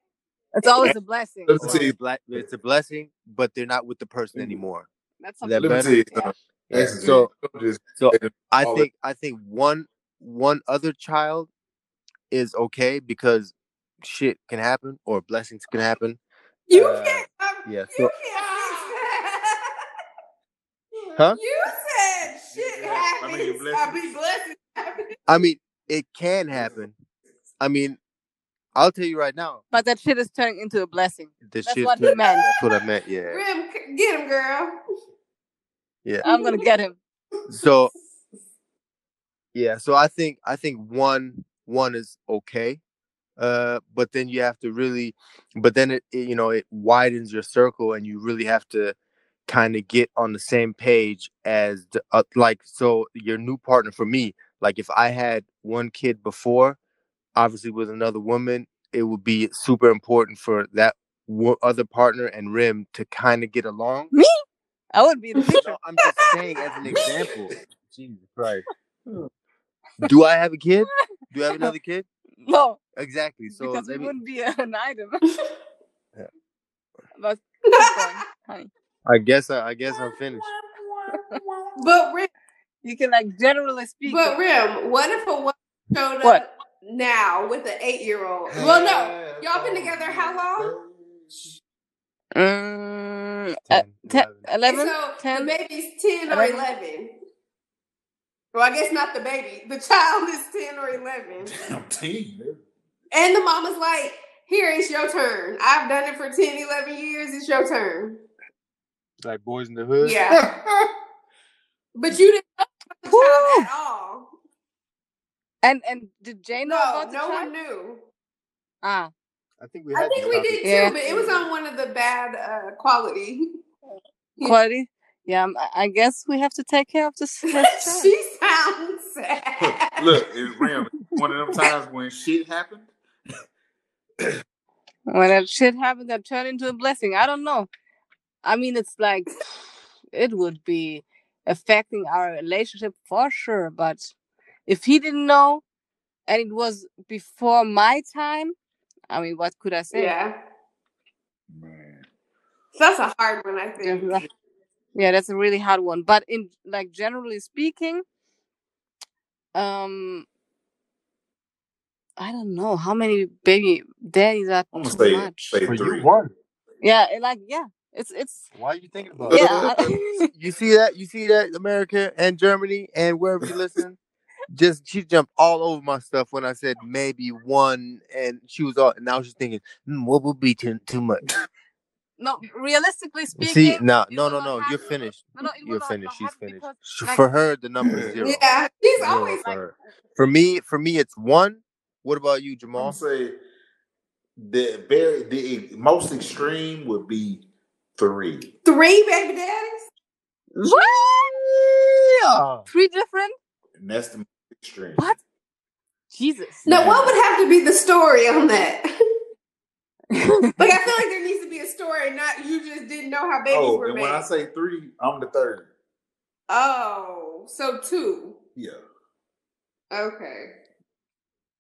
S2: it's always a blessing.
S4: Let me
S3: So
S4: tell
S3: it's, a bla- it's a blessing, but they're not with the person
S4: Mhm.
S3: anymore.
S2: That's something.
S3: that
S4: let me
S3: better?
S2: Yeah.
S3: Yeah. So so I think I think one one other child is okay because shit can happen or blessings can happen.
S1: You
S3: Uh,
S1: can't. um,
S3: yeah,
S1: You can't fix that.
S3: Huh?
S1: You said shit
S4: Yeah, I mean,
S1: happens. I'll be blessed.
S3: I mean it can happen. I mean, I'll tell you right now,
S2: But that shit is turning into a blessing.
S3: the
S2: That's
S3: shit.
S2: what he meant.
S3: That's what I meant. Yeah,
S1: Rim, get him, girl.
S3: yeah.
S2: I'm gonna get him.
S3: So yeah, so I think I think one one is okay. Uh, but then you have to really, but then it, it you know it widens your circle, and you really have to kind of get on the same page as the uh, like so your new partner for me. Like if I had one kid before, obviously with another woman, it would be super important for that wo- other partner and Rim to kind of get along. Me?
S2: I would be the picture.
S3: No, I'm just saying as an example. Jesus Christ. Do I have a kid? Do I have another kid?
S2: No,
S3: Exactly. So
S2: because it
S3: me,
S2: wouldn't be an item.
S3: Yeah.
S2: But honey.
S3: I guess I, I guess I'm finished.
S1: But Rim,
S2: You can like generally speak.
S1: but Rim, what if a woman showed
S2: What?
S1: up now with an eight-year-old? Well, no, y'all been together how long?
S2: Mm, uh,
S3: 10,
S2: 10,
S3: 11.
S2: 11,
S1: so
S2: 10.
S1: the baby's ten or
S2: Eleven.
S1: eleven. Well, I guess not the baby. The child is ten or eleven.
S4: Damn team.
S1: And the mama's like, here, it's your turn. I've done it for 10, 11 years. It's your turn.
S3: Like boys in the hood.
S1: Yeah. But you didn't know about the child at all.
S2: And and did Jay know
S1: No,
S2: about the
S1: no
S2: child?
S1: one knew.
S2: Ah,
S3: I think we
S1: I think we did too,
S2: Yeah.
S1: but it was on one of the bad uh, quality.
S2: quality. Yeah, um, I- I guess we have to take care of this. this
S1: she sounds sad.
S4: Look, it's Ram. One of them times when shit happened.
S2: when that shit happens, that turn into a blessing. I don't know. I mean, it's like it would be affecting our relationship for sure. But if he didn't know, and it was before my time, I mean, what could I say?
S1: yeah,
S4: Man.
S1: that's a hard one. I think.
S2: Yeah, yeah, that's a really hard one. But in like generally speaking, um, I don't know how many baby daddies are
S4: I'm gonna
S2: too
S4: say
S2: much.
S4: say
S3: For
S4: three.
S3: you, one.
S2: Yeah, like yeah, it's it's
S3: Why are you thinking about it?
S2: yeah. I-
S3: You see that? You see that? America and Germany and wherever you listen. Just she jumped all over my stuff when I said maybe one, and she was all. Now she's thinking, hmm, what would be too too much?
S2: no, realistically speaking,
S3: See, no, no, no, no. You're finished.
S2: No, no,
S3: You're finished. She's finished.
S2: because
S3: Sh-
S2: like
S3: For her, the number is zero.
S1: Yeah, she's
S3: Zero
S1: always
S3: for
S1: like,
S3: her. For me, for me, it's one. What about you,
S4: I'm
S3: Jamal?
S4: gonna say the very the most extreme would be three.
S1: three baby daddies.
S2: what? Three different?
S4: And that's the most extreme.
S2: What? Jesus.
S1: Now, what would have to be the story on that? like, I feel like there needs to be a story, not you just didn't know how babies
S4: Oh,
S1: were
S4: and
S1: made.
S4: when I say three, I'm the third.
S1: oh, so two.
S4: Yeah.
S1: Okay.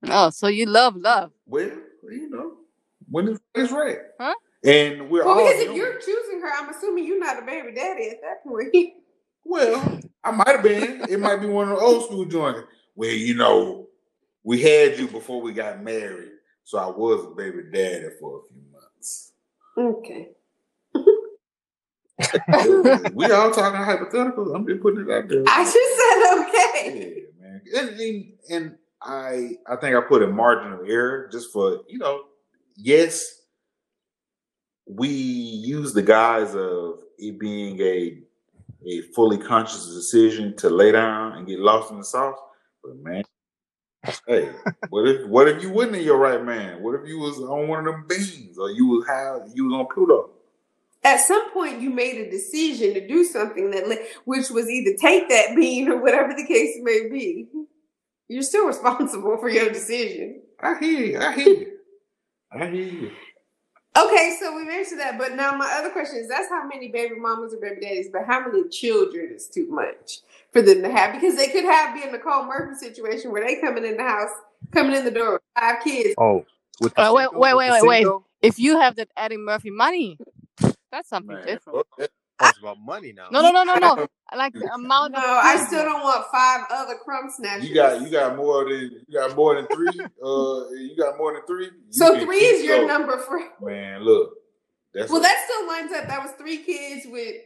S2: oh, so you love love.
S4: Well, you know, when it's, it's right.
S2: Huh?
S4: And we're
S1: Well,
S4: all
S1: because if you're choosing her, I'm assuming you're not a baby daddy at that point.
S4: Well, I might have been. It might be one of the old school joints. Well, you know, we had you before we got married, so I was a baby daddy for a few months.
S1: okay.
S4: we all talking hypotheticals. I'm just putting it out there.
S1: I just said okay.
S4: Yeah, man. And, and and I I think I put a margin of error just for you know, yes, we use the guise of it being a a fully conscious decision to lay down and get lost in the sauce. But man, hey, what if what if you wasn't in your right man? What if you was on one of them beans or you was high you was on Pluto?
S1: At some point, you made a decision to do something that, which was either take that bean or whatever the case may be. You're still responsible for your decision.
S4: I hear you. I hear you. I hear you.
S1: Okay, so we mentioned that, but now my other question is: That's how many baby mamas or baby daddies, but how many children is too much for them to have? Because they could have be in the Cole Murphy situation where they coming in the house, coming in the door with five kids.
S3: Oh, with the
S2: Uh, wait,
S3: single-
S2: wait,
S3: with
S2: wait,
S3: the
S2: wait, wait. If you have that Eddie Murphy money, that's something
S4: Man,
S2: different.
S3: Oh, it's about money now.
S2: No, no, no, no, no. Like the amount
S1: No,
S2: of
S1: I still don't want five other crumb snatchers.
S4: You got you got more than you got more than three. uh, you got more than three.
S1: So three is your
S4: going.
S1: number for.
S4: Man, look. That's
S1: Well,
S4: what-
S1: that still lines up. That was three kids with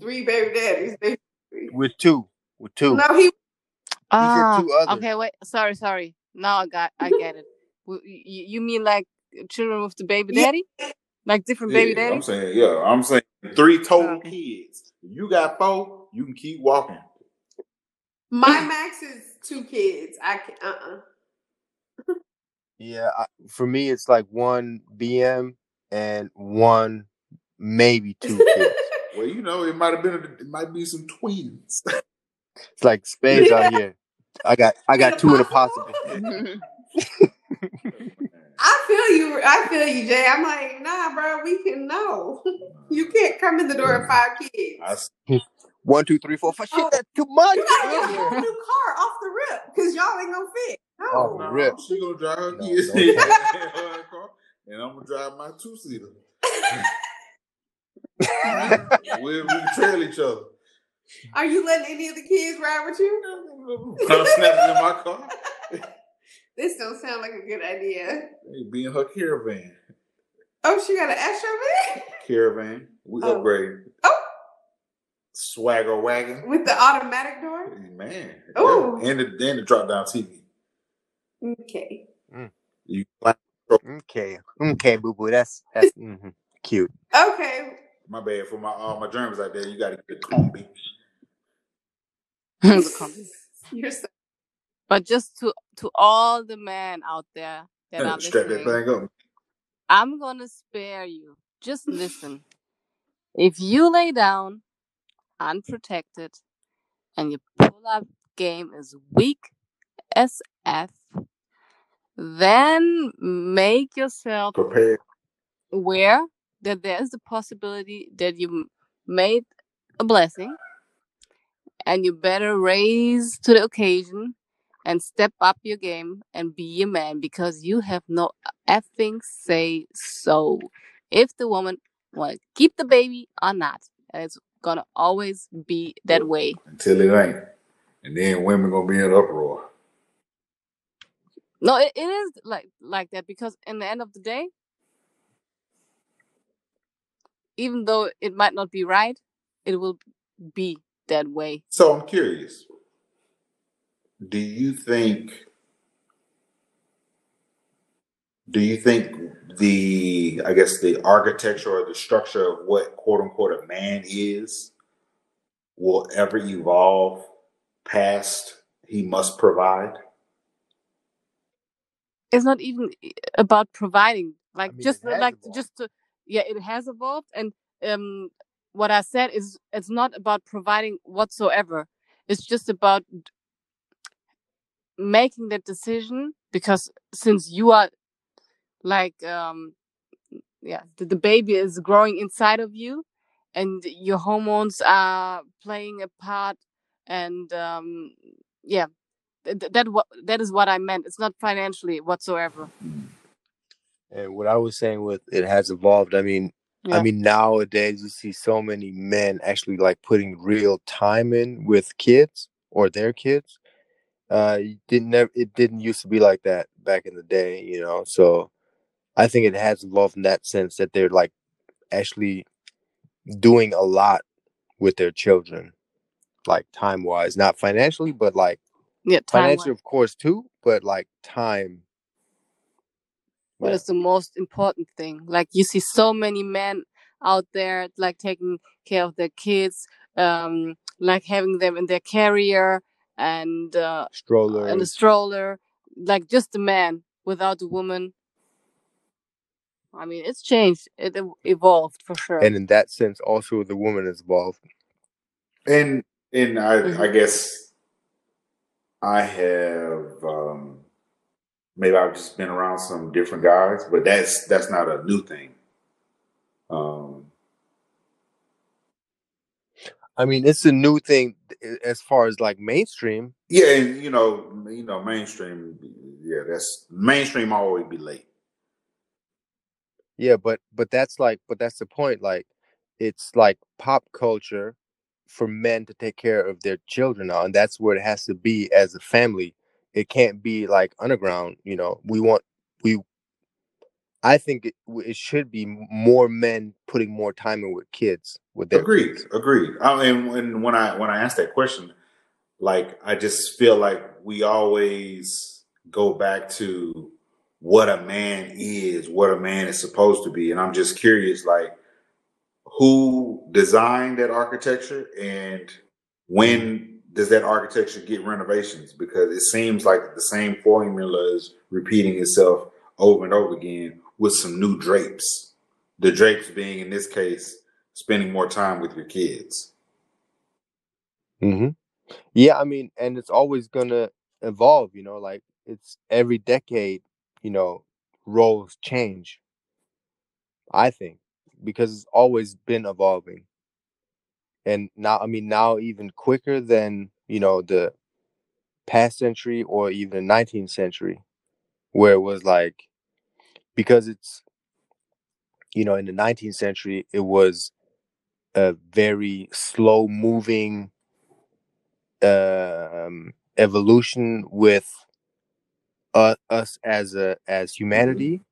S1: three baby daddies. basically.
S3: With two. With two.
S1: No, he
S2: Ah,
S3: two
S2: okay, wait. Sorry, sorry. Now I got, I get it. You, you mean like children with the baby
S1: Yeah.
S2: daddy? Like different baby
S4: Yeah, I'm saying, yeah, I'm saying three total
S2: Okay.
S4: kids. You got four, you can keep walking.
S1: my max is two kids. I can uh uh
S3: Yeah, I, for me, it's like one BM and one, maybe two kids.
S4: Well, you know, it might have been, it might be some twins.
S3: It's like spades out here. I got, I got two in a possible.
S1: I feel you. I feel you, Jay. I'm like, nah, bro. We can know. You can't come in the door with five kids.
S4: I s-
S3: One, two, three, four, five. Shit, oh. that's too much.
S1: You gotta get a whole new car off the rip because y'all ain't gonna fit. No.
S3: Oh,
S4: no,
S3: rip.
S4: she gonna drive her
S3: No,
S4: kids
S3: no
S4: in car, and I'm gonna drive my two seater. we we can trail each other.
S1: Are you letting any of the kids ride with you?
S4: I'm snapping in my car.
S1: This don't sound like a good idea.
S4: Hey, be in her caravan.
S1: Oh, she got an SUV
S4: Caravan. We
S1: Oh.
S4: upgrading.
S1: Oh.
S4: Swagger wagon.
S1: with the automatic door.
S4: Man.
S1: Ooh.
S4: Yeah. And the and the drop down TV.
S1: Okay.
S4: You
S3: Okay, okay, boo boo. That's that's mhm, cute.
S1: Okay.
S4: my bad for my all my germs out there. You gotta get a combi.
S2: the comedy.
S1: You're so
S2: But just to to all the men out there that are
S4: that
S2: listening,
S4: up.
S2: I'm gonna spare you. Just listen. If you lay down unprotected and your pull-up game is weak as f, then make yourself
S4: Prepare.
S2: aware that there is the possibility that you made a blessing and you better raise to the occasion and step up your game and be a man because you have no effing say so if the woman want to keep the baby or not and it's gonna always be that way
S4: Until it ain't. And then women gonna be in uproar.
S2: no it, it is like like that because in the end of the day even though it might not be right it will be that way
S4: So I'm curious. Do you think do you think the I guess the architecture or the structure of what quote unquote a man is will ever evolve past he must provide?
S2: it's not even about providing like
S3: mean,
S2: just like
S3: evolved.
S2: just to yeah it has evolved and um what i said is it's not about providing whatsoever it's just about d- making that decision because since you are like um yeah the, the baby is growing inside of you and your hormones are playing a part and um yeah th- th- that what that is what i meant it's not financially whatsoever
S3: And what I was saying with it has evolved. I mean,
S2: Yeah.
S3: I mean nowadays you see so many men actually like putting real time in with kids or their kids. Uh, didn't never it didn't used to be like that back in the day, you know. So I think it has evolved in that sense that they're like actually doing a lot with their children, like time wise, not financially, but like
S2: yeah
S3: financially of course too, but like time.
S2: what
S3: Yeah.
S2: is the most important thing like you see so many men out there like taking care of their kids um like having them in their carrier and uh
S3: Strollers.
S2: in a stroller like just a man without a woman i mean it's changed it evolved for sure
S3: and in that sense also the woman is involved.
S4: And and I
S2: Mhm.
S4: I guess I have um maybe I've just been around some different guys, but that's that's not a new thing. Um
S3: I mean, it's a new thing as far as like mainstream.
S4: yeah, and you know, you know, mainstream yeah, that's mainstream always be late.
S3: Yeah, but but that's like but that's the point. Like it's like pop culture for men to take care of their children now, and that's where it has to be as a family. It can't be like underground. You know, we want we. I think it, it should be more men putting more time in with kids with their
S4: Agreed,
S3: kids.
S4: agreed. Oh, I mean, when when I when I asked that question, like I just feel like we always go back to what a man is, what a man is supposed to be, and I'm just curious, like who designed that architecture and when does that architecture get renovations? Because it seems like the same formula is repeating itself over and over again with some new drapes. The drapes being in this case spending more time with your kids.
S3: hmm Yeah, I mean, and it's always gonna evolve. You know, like it's every decade. You know, roles change. I think because it's always been evolving, and now I mean now even quicker than you know the past century or even the 19th century, where it was like because it's you know in the 19th century it was a very slow moving um evolution with uh, us as a as humanity.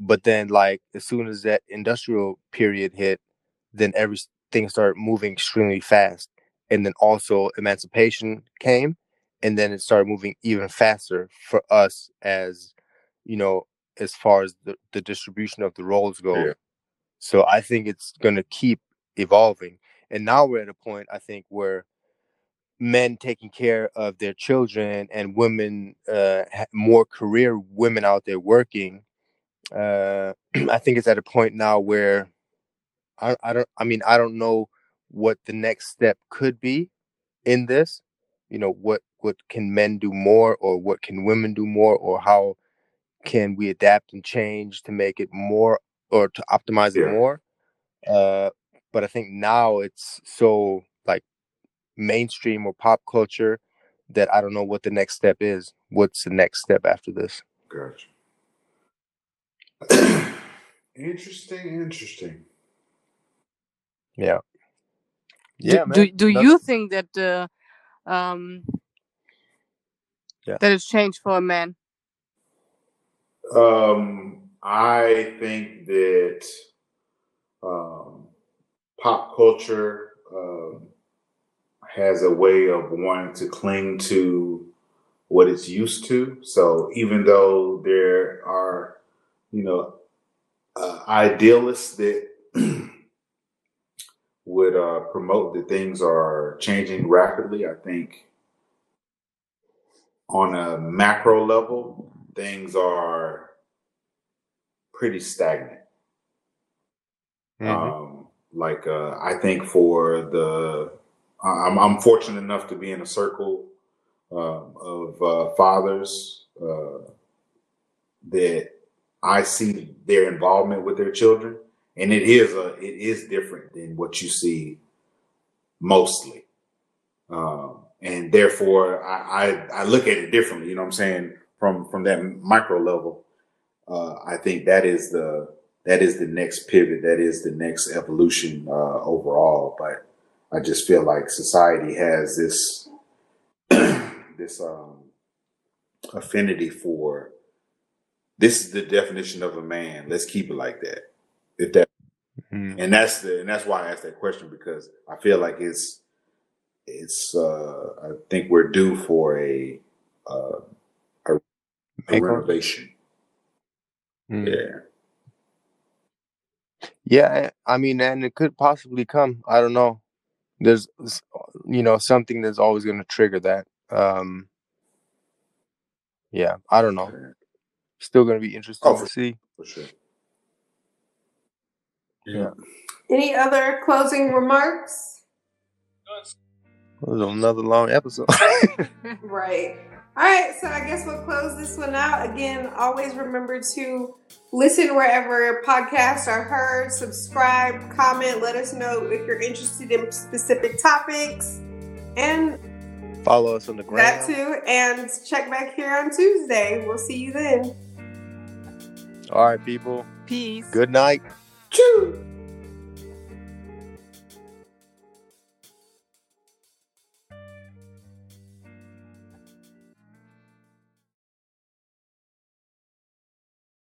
S3: But then like as soon as that industrial period hit then everything started moving extremely fast. And then also emancipation came and then it started moving even faster for us as you know as far as the, the distribution of the roles go.
S4: Yeah.
S3: so i think it's going to keep evolving. And now we're at a point i think where men taking care of their children and women uh, more career women out there working uh, i think it's at a point now where I, I don't i mean i don't know what the next step could be in this. You know what what can men do more or what can women do more or how can we adapt and change to make it more or to optimize it
S4: Yeah.
S3: more uh but i think now it's so like mainstream or pop culture that i don't know what the next step is what's the next step after this
S4: Gotcha. interesting, interesting.
S3: yeah
S2: Do-
S3: yeah
S2: do,
S3: man
S2: do
S3: No-
S2: you think that uh, um
S3: Yeah.
S2: that it's changed for a man?
S4: Um, I think that um, pop culture um, has a way of wanting to cling to what it's used to. So even though there are, you know, uh, idealists that would uh, promote that things are changing rapidly, I think on a macro level, things are pretty stagnant.
S3: Mhm.
S4: Um, like uh, I think for the, I'm, I'm fortunate enough to be in a circle um, of uh, fathers uh, that I see their involvement with their children, and it is a it is different than what you see mostly, um, and therefore I, I I look at it differently. You know what I'm saying from from that micro level. Uh, I think that is the that is the next pivot. That is the next evolution uh, overall. But I just feel like society has this this um, affinity for this is the definition of a man. Let's keep it like that. If that
S3: Mhm.
S4: and that's the and that's why I asked that question because I feel like it's it's uh I think we're due for a uh,
S3: Makeover?
S4: renovation.
S3: Mhm.
S4: Yeah.
S3: Yeah, I I mean, and it could possibly come. I don't know. There's, you know, something that's always going to trigger that. Um, yeah, I don't know. Still going to be interesting
S4: Oh,
S3: to
S4: for-
S3: see.
S4: for sure.
S3: Yeah.
S1: Any other closing remarks?
S3: It was another long episode.
S1: Right. All right, so I guess we'll close this one out. Again, always remember to listen wherever podcasts are heard, subscribe, comment, let us know if you're interested in specific topics, and
S3: Follow us on the
S1: that
S3: gram.
S1: too. And check back here on Tuesday. We'll see you then.
S3: All right, people.
S2: Peace.
S3: Good night.
S1: Choo!